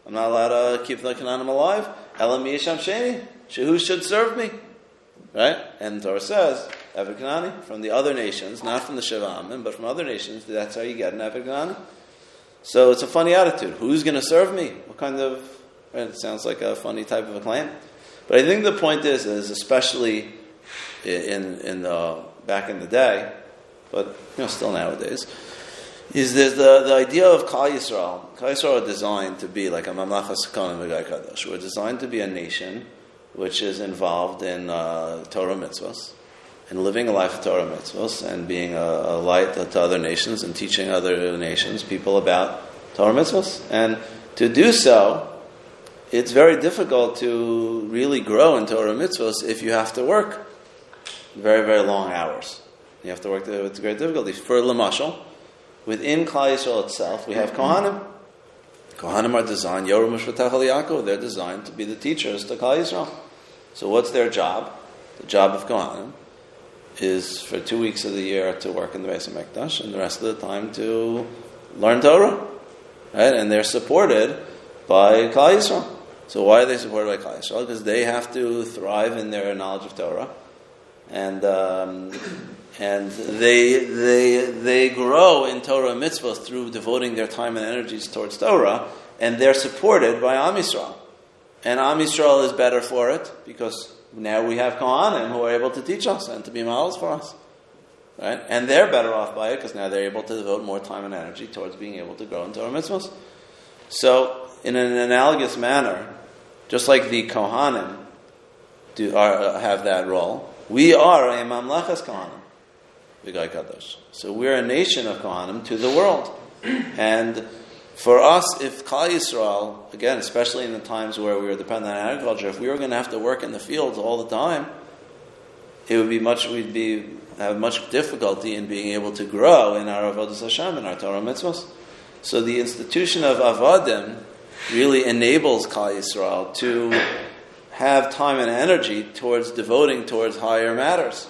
I'm not allowed to keep the Canaanim alive. Elam yisham sheni. Who should serve me? Right? And Torah says, Eved Kanani, from the other nations, not from the Sheva but from other nations, that's how you get an Eved Kanani. So it's a funny attitude. Who's going to serve me? What kind of, right, it sounds like a funny type of a claim. But I think the point is, is especially in, in the, back in the day, but you know, still nowadays, is there's the, the idea of Klal Yisrael. Klal Yisrael are designed to be like a Mamlachas Kohanim V'Gai Kadosh. We're designed to be a nation which is involved in uh, Torah mitzvahs and living a life of Torah mitzvahs and being a, a, light to other nations and teaching other nations, people about Torah mitzvahs. And to do so, it's very difficult to really grow in Torah mitzvahs if you have to work very, very long hours. You have to work with great difficulty. For Lamashal, within Klal Yisrael itself, we have Kohanim. Kohanim are designed, Yoram Yaakov, they're designed to be the teachers to Klal Yisrael. So what's their job? The job of Kohanim is for two weeks of the year to work in the Beis Hamikdash, and the rest of the time to learn Torah, right? And they're supported by Klal Yisrael. So why are they supported by Klal Yisrael? Because they have to thrive in their knowledge of Torah, and um, and they they they grow in Torah and mitzvahs through devoting their time and energies towards Torah, and they're supported by Am Yisrael. And Am Yisrael is better for it because now we have Kohanim who are able to teach us and to be models for us. Right? And they're better off by it because now they're able to devote more time and energy towards being able to grow into our mitzvahs. So, in an analogous manner, just like the Kohanim do, are, have that role, we are a Mamlechas Kohanim, V'gai Kadosh. So we're a nation of Kohanim to the world. And for us, if Klal Yisrael, again, especially in the times where we were dependent on agriculture, if we were going to have to work in the fields all the time, it would be much, we'd be, have much difficulty in being able to grow in our Avodah Hashem, in our Torah mitzvahs. So the institution of Avadim really enables Klal Yisrael to have time and energy towards devoting towards higher matters,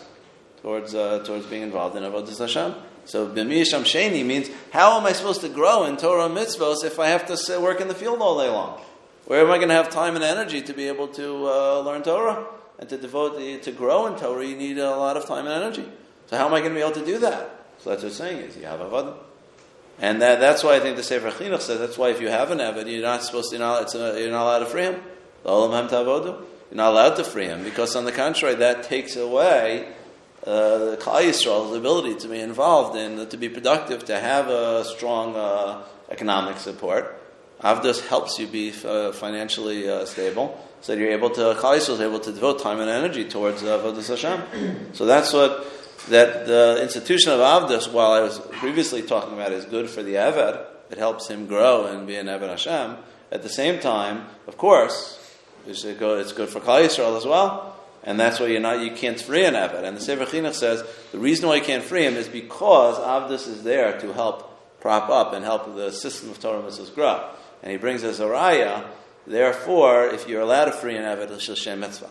towards, uh, towards being involved in Avodah Hashem. So b'miyasham sheni means how am I supposed to grow in Torah and mitzvos if I have to sit, work in the field all day long? Where am I going to have time and energy to be able to uh, learn Torah and to devote to grow in Torah? You need a lot of time and energy. So how am I going to be able to do that? So that's what it's saying is you have avodah. And that, that's why I think the Sefer Chinuch says that's why if you have an Eved, you're not supposed to, you're not, a, you're not allowed to free him. You're not allowed to free him because, on the contrary, that takes away uh, the Klal Yisrael's ability to be involved in, uh, to be productive, to have a strong uh, economic support. Avdus helps you be uh, financially uh, stable, so that you're able to, Klal Yisrael is able to devote time and energy towards Avodah Hashem. So that's what, that the institution of Avdus, while I was previously talking about, is good for the Eved, it helps him grow and be an Eved Hashem. At the same time, of course, it's good for Klal Yisrael as well, and that's why you're not, you can't free an Eved. And the Sefer Chinuch says the reason why you can't free him is because Avdus is there to help prop up and help the system of Torah mitzvahs grow. And he brings us a raya. Therefore, if you're allowed to free an Eved, it's Shem mitzvah.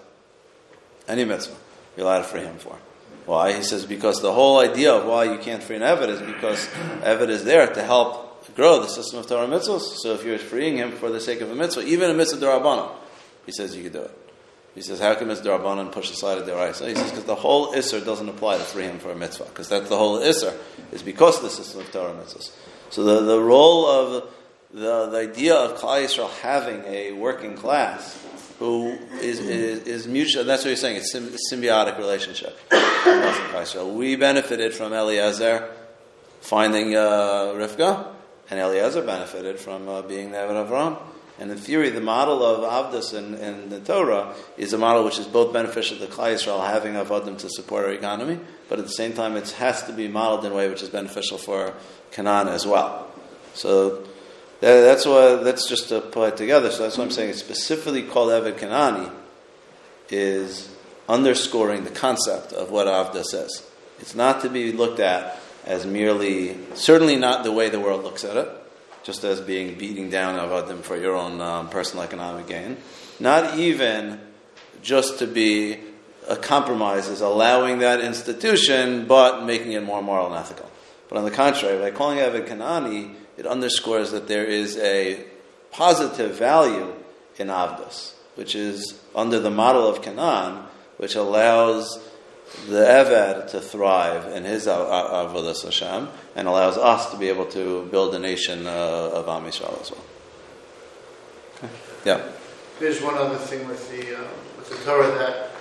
Any mitzvah, you're allowed to free him for. Why? He says because the whole idea of why you can't free an Eved is because Eved is there to help grow the system of Torah mitzvahs. So if you're freeing him for the sake of a mitzvah, even a mitzvah derabanan, he says you could do it. He says, how come it's Derabanan push aside a Deraisa? He says, because the whole Issur doesn't apply to free him for a mitzvah, because that's the whole Issur, is because of the system of Torah mitzvahs. So the, the role of the, the idea of Klal Yisrael having a working class who is, is, is mutual, that's what you're saying, it's a symbiotic relationship. <coughs> we benefited from Eliezer finding uh, Rivka, and Eliezer benefited from uh, being the Eved Avram. And in theory, the model of Avdus in, in, the Torah is a model which is both beneficial to Klal Yisrael, having Avodim to support our economy, but at the same time, it has to be modeled in a way which is beneficial for Canaan as well. So that, that's why that's just to put it together. So that's what I'm saying. It's specifically called Eved Kanani is underscoring the concept of what Avdus is. It's not to be looked at as merely, certainly not the way the world looks at it just as being beating down Avadim for your own um, personal economic gain. Not even just to be a compromise is allowing that institution, but making it more moral and ethical. But on the contrary, by calling it Kanani, it underscores that there is a positive value in Avdus, which is under the model of Canaan, which allows the Eved to thrive in his Avodah Hashem and allows us to be able to build a nation uh, of Am Yisrael as well. Okay. Yeah. There's one other thing with the uh, with the Torah that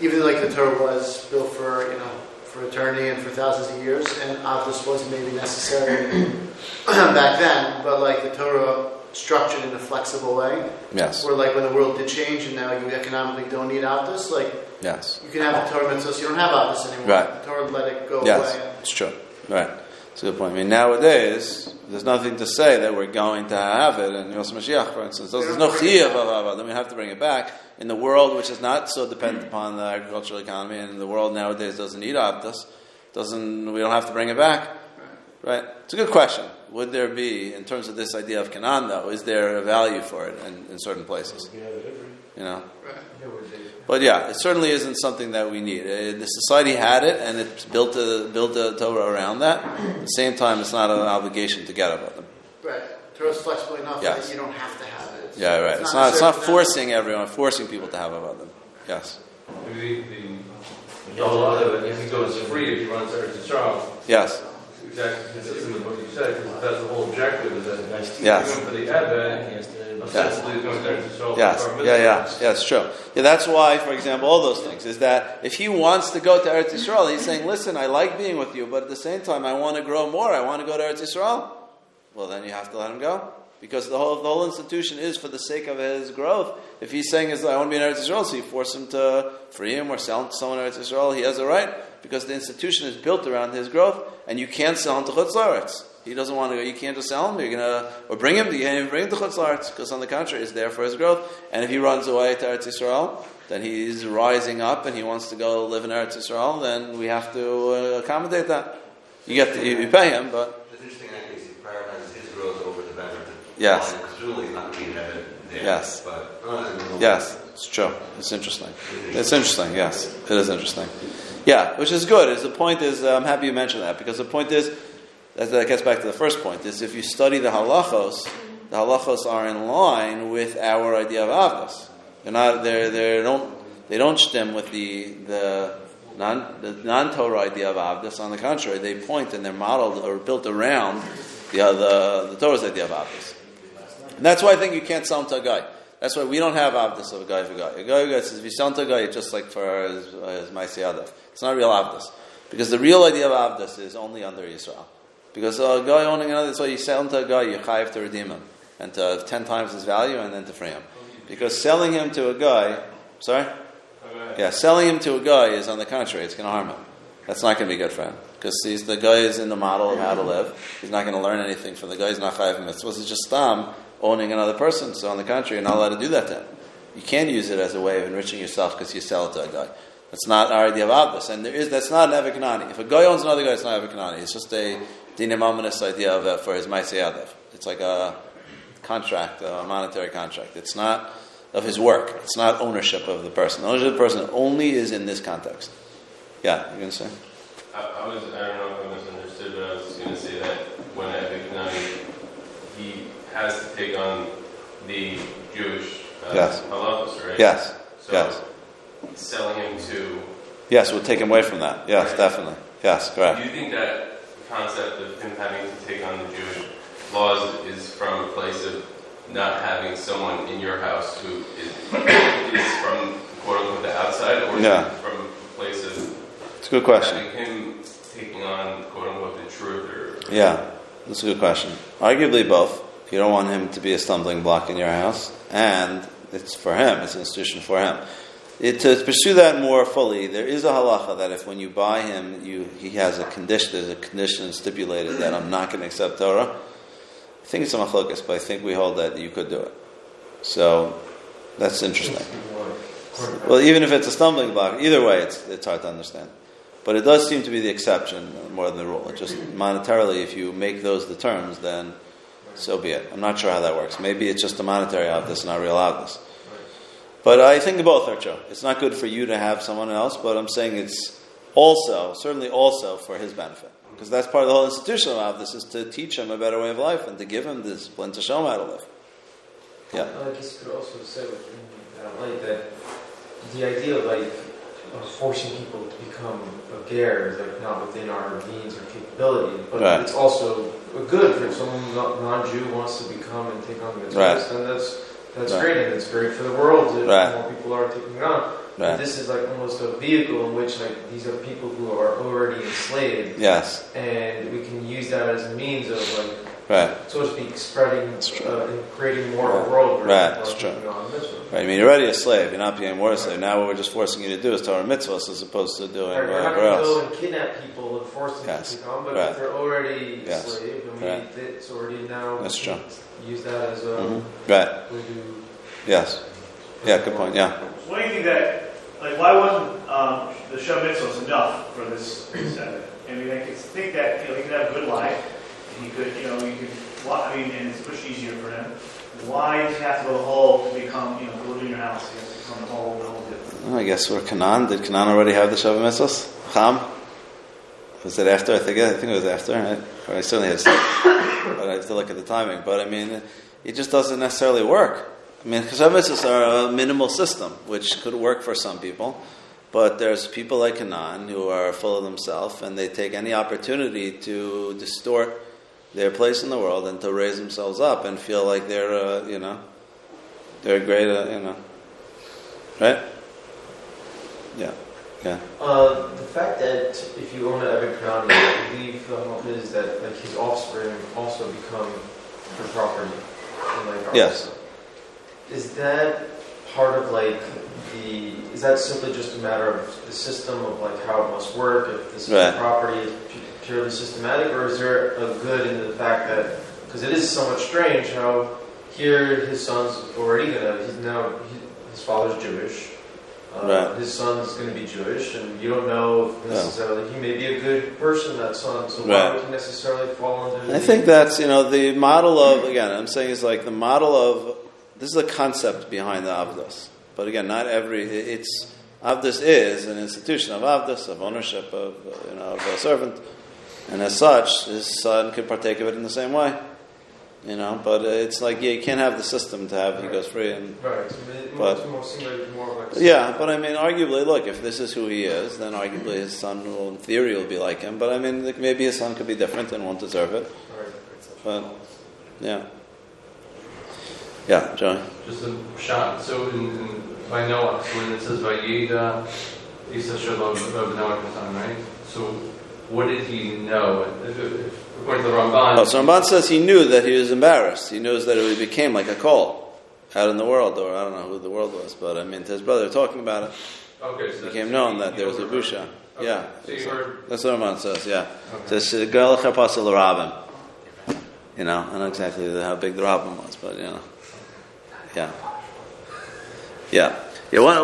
even like the Torah was built for you know for eternity and for thousands of years, and Avdus wasn't maybe necessary <clears throat> back then, but like the Torah structured in a flexible way. Yes. Where like when the world did change and now you economically don't need Avdus, like yes, you can have a Torah mitzvah, so you don't have Avdus anymore. Right. The Torah let it go yes, away. it's true. Right. It's a good point. I mean, nowadays, there's nothing to say that we're going to have it. And Yosef Mashiach, for instance, there's no chiyah of Avava. Then we have to bring it back. In the world which is not so dependent <clears throat> upon the agricultural economy, and the world nowadays doesn't need Avdus, doesn't, we don't have to bring it back. Right? It's a good question. Would there be, in terms of this idea of Canaan, though, is there a value for it in, in certain places? You know? But yeah, it certainly isn't something that we need. Uh, The society had it, and it's built a, built a Torah around that. At the same time, it's not an obligation to get Avadim. Right. Torah's flexible enough Yes. that you don't have to have it. Yeah, right. It's not, it's not necessarily- forcing everyone, forcing people to have Avadim. Yes. Maybe the, the, a lot of it, if he goes free, if he runs there to Charles, Yes. Exactly consistent with what you said, because that's the whole objective, is that Yes. even for the Eved, ostensibly he's going to Charles. Yes, yeah, yeah, yeah, it's true. Yeah, that's why, for example, all those things is that if he wants to go to Eretz Yisrael, he's saying, "Listen, I like being with you, but at the same time, I want to grow more. I want to go to Eretz Yisrael." Well, then you have to let him go because the whole the whole institution is for the sake of his growth. If he's saying, "Is I want to be in Eretz Yisrael," so you force him to free him or sell him to someone in Eretz Yisrael, he has a right because the institution is built around his growth, and you can't sell him to Chutz La'aretz. He doesn't want to go. You can't just sell him. You're gonna or bring him. You can't even bring him to Chutz La'aretz because on the contrary, it's there for his growth. And if he runs away to Eretz Yisrael, then he's rising up and he wants to go live in Eretz Yisrael. Then we have to uh, accommodate that. You get to, you, you pay him, but It's interesting in that case, he prioritizes his growth over the benefit. Yes. Because not going to be Evan there. Yes. But, uh, yes, it's true. It's interesting. It's interesting. Yes, it is interesting. Yeah, which is good. Is the point is uh, I'm happy you mentioned that because the point is that, gets back to the first point is if you study the halachos, the halachos are in line with our idea of avdus. They're not. They're they don't they don't stem with the the non the non Torah idea of avdus. On the contrary, they point and they're modeled or built around the the, the Torah's idea of avdus. And that's why I think you can't sell them to a goy. That's why we don't have avdus of a goy for goy. A goy, guy says, if you sell him to a goy, just like for his, his Maisi. It's not real avdus. Because the real idea of avdus is only under Yisrael. Because a goy owning another, so you sell him to a goy, you chayiv to redeem him. And to have ten times his value and then to free him. Because selling him to a goy, sorry? Yeah, selling him to a goy is on the contrary, it's going to harm him. That's not going to be good for him. Because he's, the goy is in the model of how to live. He's not going to learn anything from the goy. He's not chayiv mitzvahs. It's just stam owning another person. So on the contrary, you're not allowed to do that to him. You can use it as a way of enriching yourself because you sell it to a goy. That's not our idea of avdus. And there is, that's not an Eved Kanani. If a goy owns another goy, it's not Eved Kanani. It's just a dinimominous idea of uh, for his maisei adav. It's like a contract, a monetary contract. It's not of his work. It's not ownership of the person. Ownership of the person only is in this context. Yeah, you're going to say? I, I was, I don't know if I misunderstood, but I was going to say that when Eved Kanani, he has to take on the Jewish uh, Yes. halachos, right? Yes. So Yes. selling him to. Yes, we'll take him away from that. Yes, Right. definitely. Yes, correct. Do you think that concept of him having to take on the Jewish laws is from a place of not having someone in your house who is, is from quote unquote the outside, or Yeah. from a place of It's a good question. him taking on quote unquote the truth or Yeah, that's a good question. Arguably both. You don't want him to be a stumbling block in your house, and it's for him, it's an institution for him. It, to pursue that more fully, there is a halacha that if when you buy him, you, he has a condition, there's a condition stipulated that I'm not going to accept Torah. I think it's a machlokas, but I think we hold that you could do it. So that's interesting. Well, even if it's a stumbling block, either way, it's, it's hard to understand. But it does seem to be the exception more than the rule. It just monetarily, if you make those the terms, then so be it. I'm not sure how that works. Maybe it's just a monetary outness, not real outness. But I think both are true. It's not good for you to have someone else, but I'm saying it's also, certainly also for his benefit. Because that's part of the whole institution of this is to teach him a better way of life and to give him discipline to show him how to live. Yeah. I guess you could also say within that uh, light that the idea of like of forcing people to become a ger is like not within our means or capability, but Right. it's also good for if someone non-Jew wants to become and take on the mitzvahs, Right. then that's that's Right. great and it's great for the world if Right. more people are taking on. But Right. this is like almost a vehicle in which like these are people who are already enslaved, Yes. and we can use that as a means of like Right. so to speak, spreading uh, and creating more of a world Right, people it's true. taking on mitzvahs. Right. I mean, you're already a slave. You're not being more a slave. Now what we're just forcing you to do is Torah mitzvahs as opposed to doing Right, we're not going to else. go and kidnap people and force them Yes. to take on, but Right. if they're already Yes. enslaved, and we, Right. it's already now That's true. use that as a Mhm. Right. way to Yes. Yeah, good point. Yeah. What do you think that, like, why wasn't um, the Sheva Mitzvahs enough for this Sabbath? I mean, I think that, you know, he could have a good life, he could, you know, you could, I mean, and it's much easier for him. Why does he have to go the whole to become, you know, to live in your house? He has to become the whole, the. Oh, I guess we're Canaan. Did Canaan already have the Sheva mitzvahs? Cham? Was it after? I think I think it was after. I, I certainly had, but I have to look at the timing. But I mean, it just doesn't necessarily work. I mean, Sheva mitzvahs are a minimal system, which could work for some people. But there's people like Canaan who are full of themselves, and they take any opportunity to distort their place in the world and to raise themselves up and feel like they're, uh, you know, they're great, uh, you know, right? Yeah, yeah. Uh, the fact that if you own an Eved Kanani, I believe the hope is that like his offspring also become the property. in, like, Yes. Is that part of like the? Is that simply just a matter of the system of like how it must work? If this Right. property is purely systematic, or is there a good in the fact that because it is somewhat strange how here his son's already gonna he's now he, his father's Jewish. Uh, Right. His son's going to be Jewish, and you don't know necessarily he may be a good person, that son. So why Right. would he necessarily fall under? I the- think that's you know the model of again. I'm saying is like the model of this is a concept behind the avdus, but again, not every it's avdus is an institution of avdus of ownership of uh, you know of a servant, and as such, his son could partake of it in the same way. You know, but it's like yeah, you can't have the system to have he goes free and Right. So it But- but, more like more of like yeah, but I mean, arguably, look, if this is who he is, then arguably his son will, in theory, will be like him. But I mean, like, maybe his son could be different and won't deserve it. But yeah, yeah, Joey. Just a shot. So in, in, by Noah, so when it says by Vayeda, Isa Shalom of Noah Katan, right? So what did he know? If, if, if, according to the Ramban, Oh, so Ramban says he knew that he was embarrassed. He knows that it became like a call out in the world, or I don't know who the world was, but I mean, to his brother talking about it, okay, so it became known that he there was a busha. Okay. Yeah, So you heard. that's what Ramban says. Yeah, it says "Gal chapasel rabim." You know, I don't know exactly how big the rabim was, but you know, yeah, yeah, yeah. One,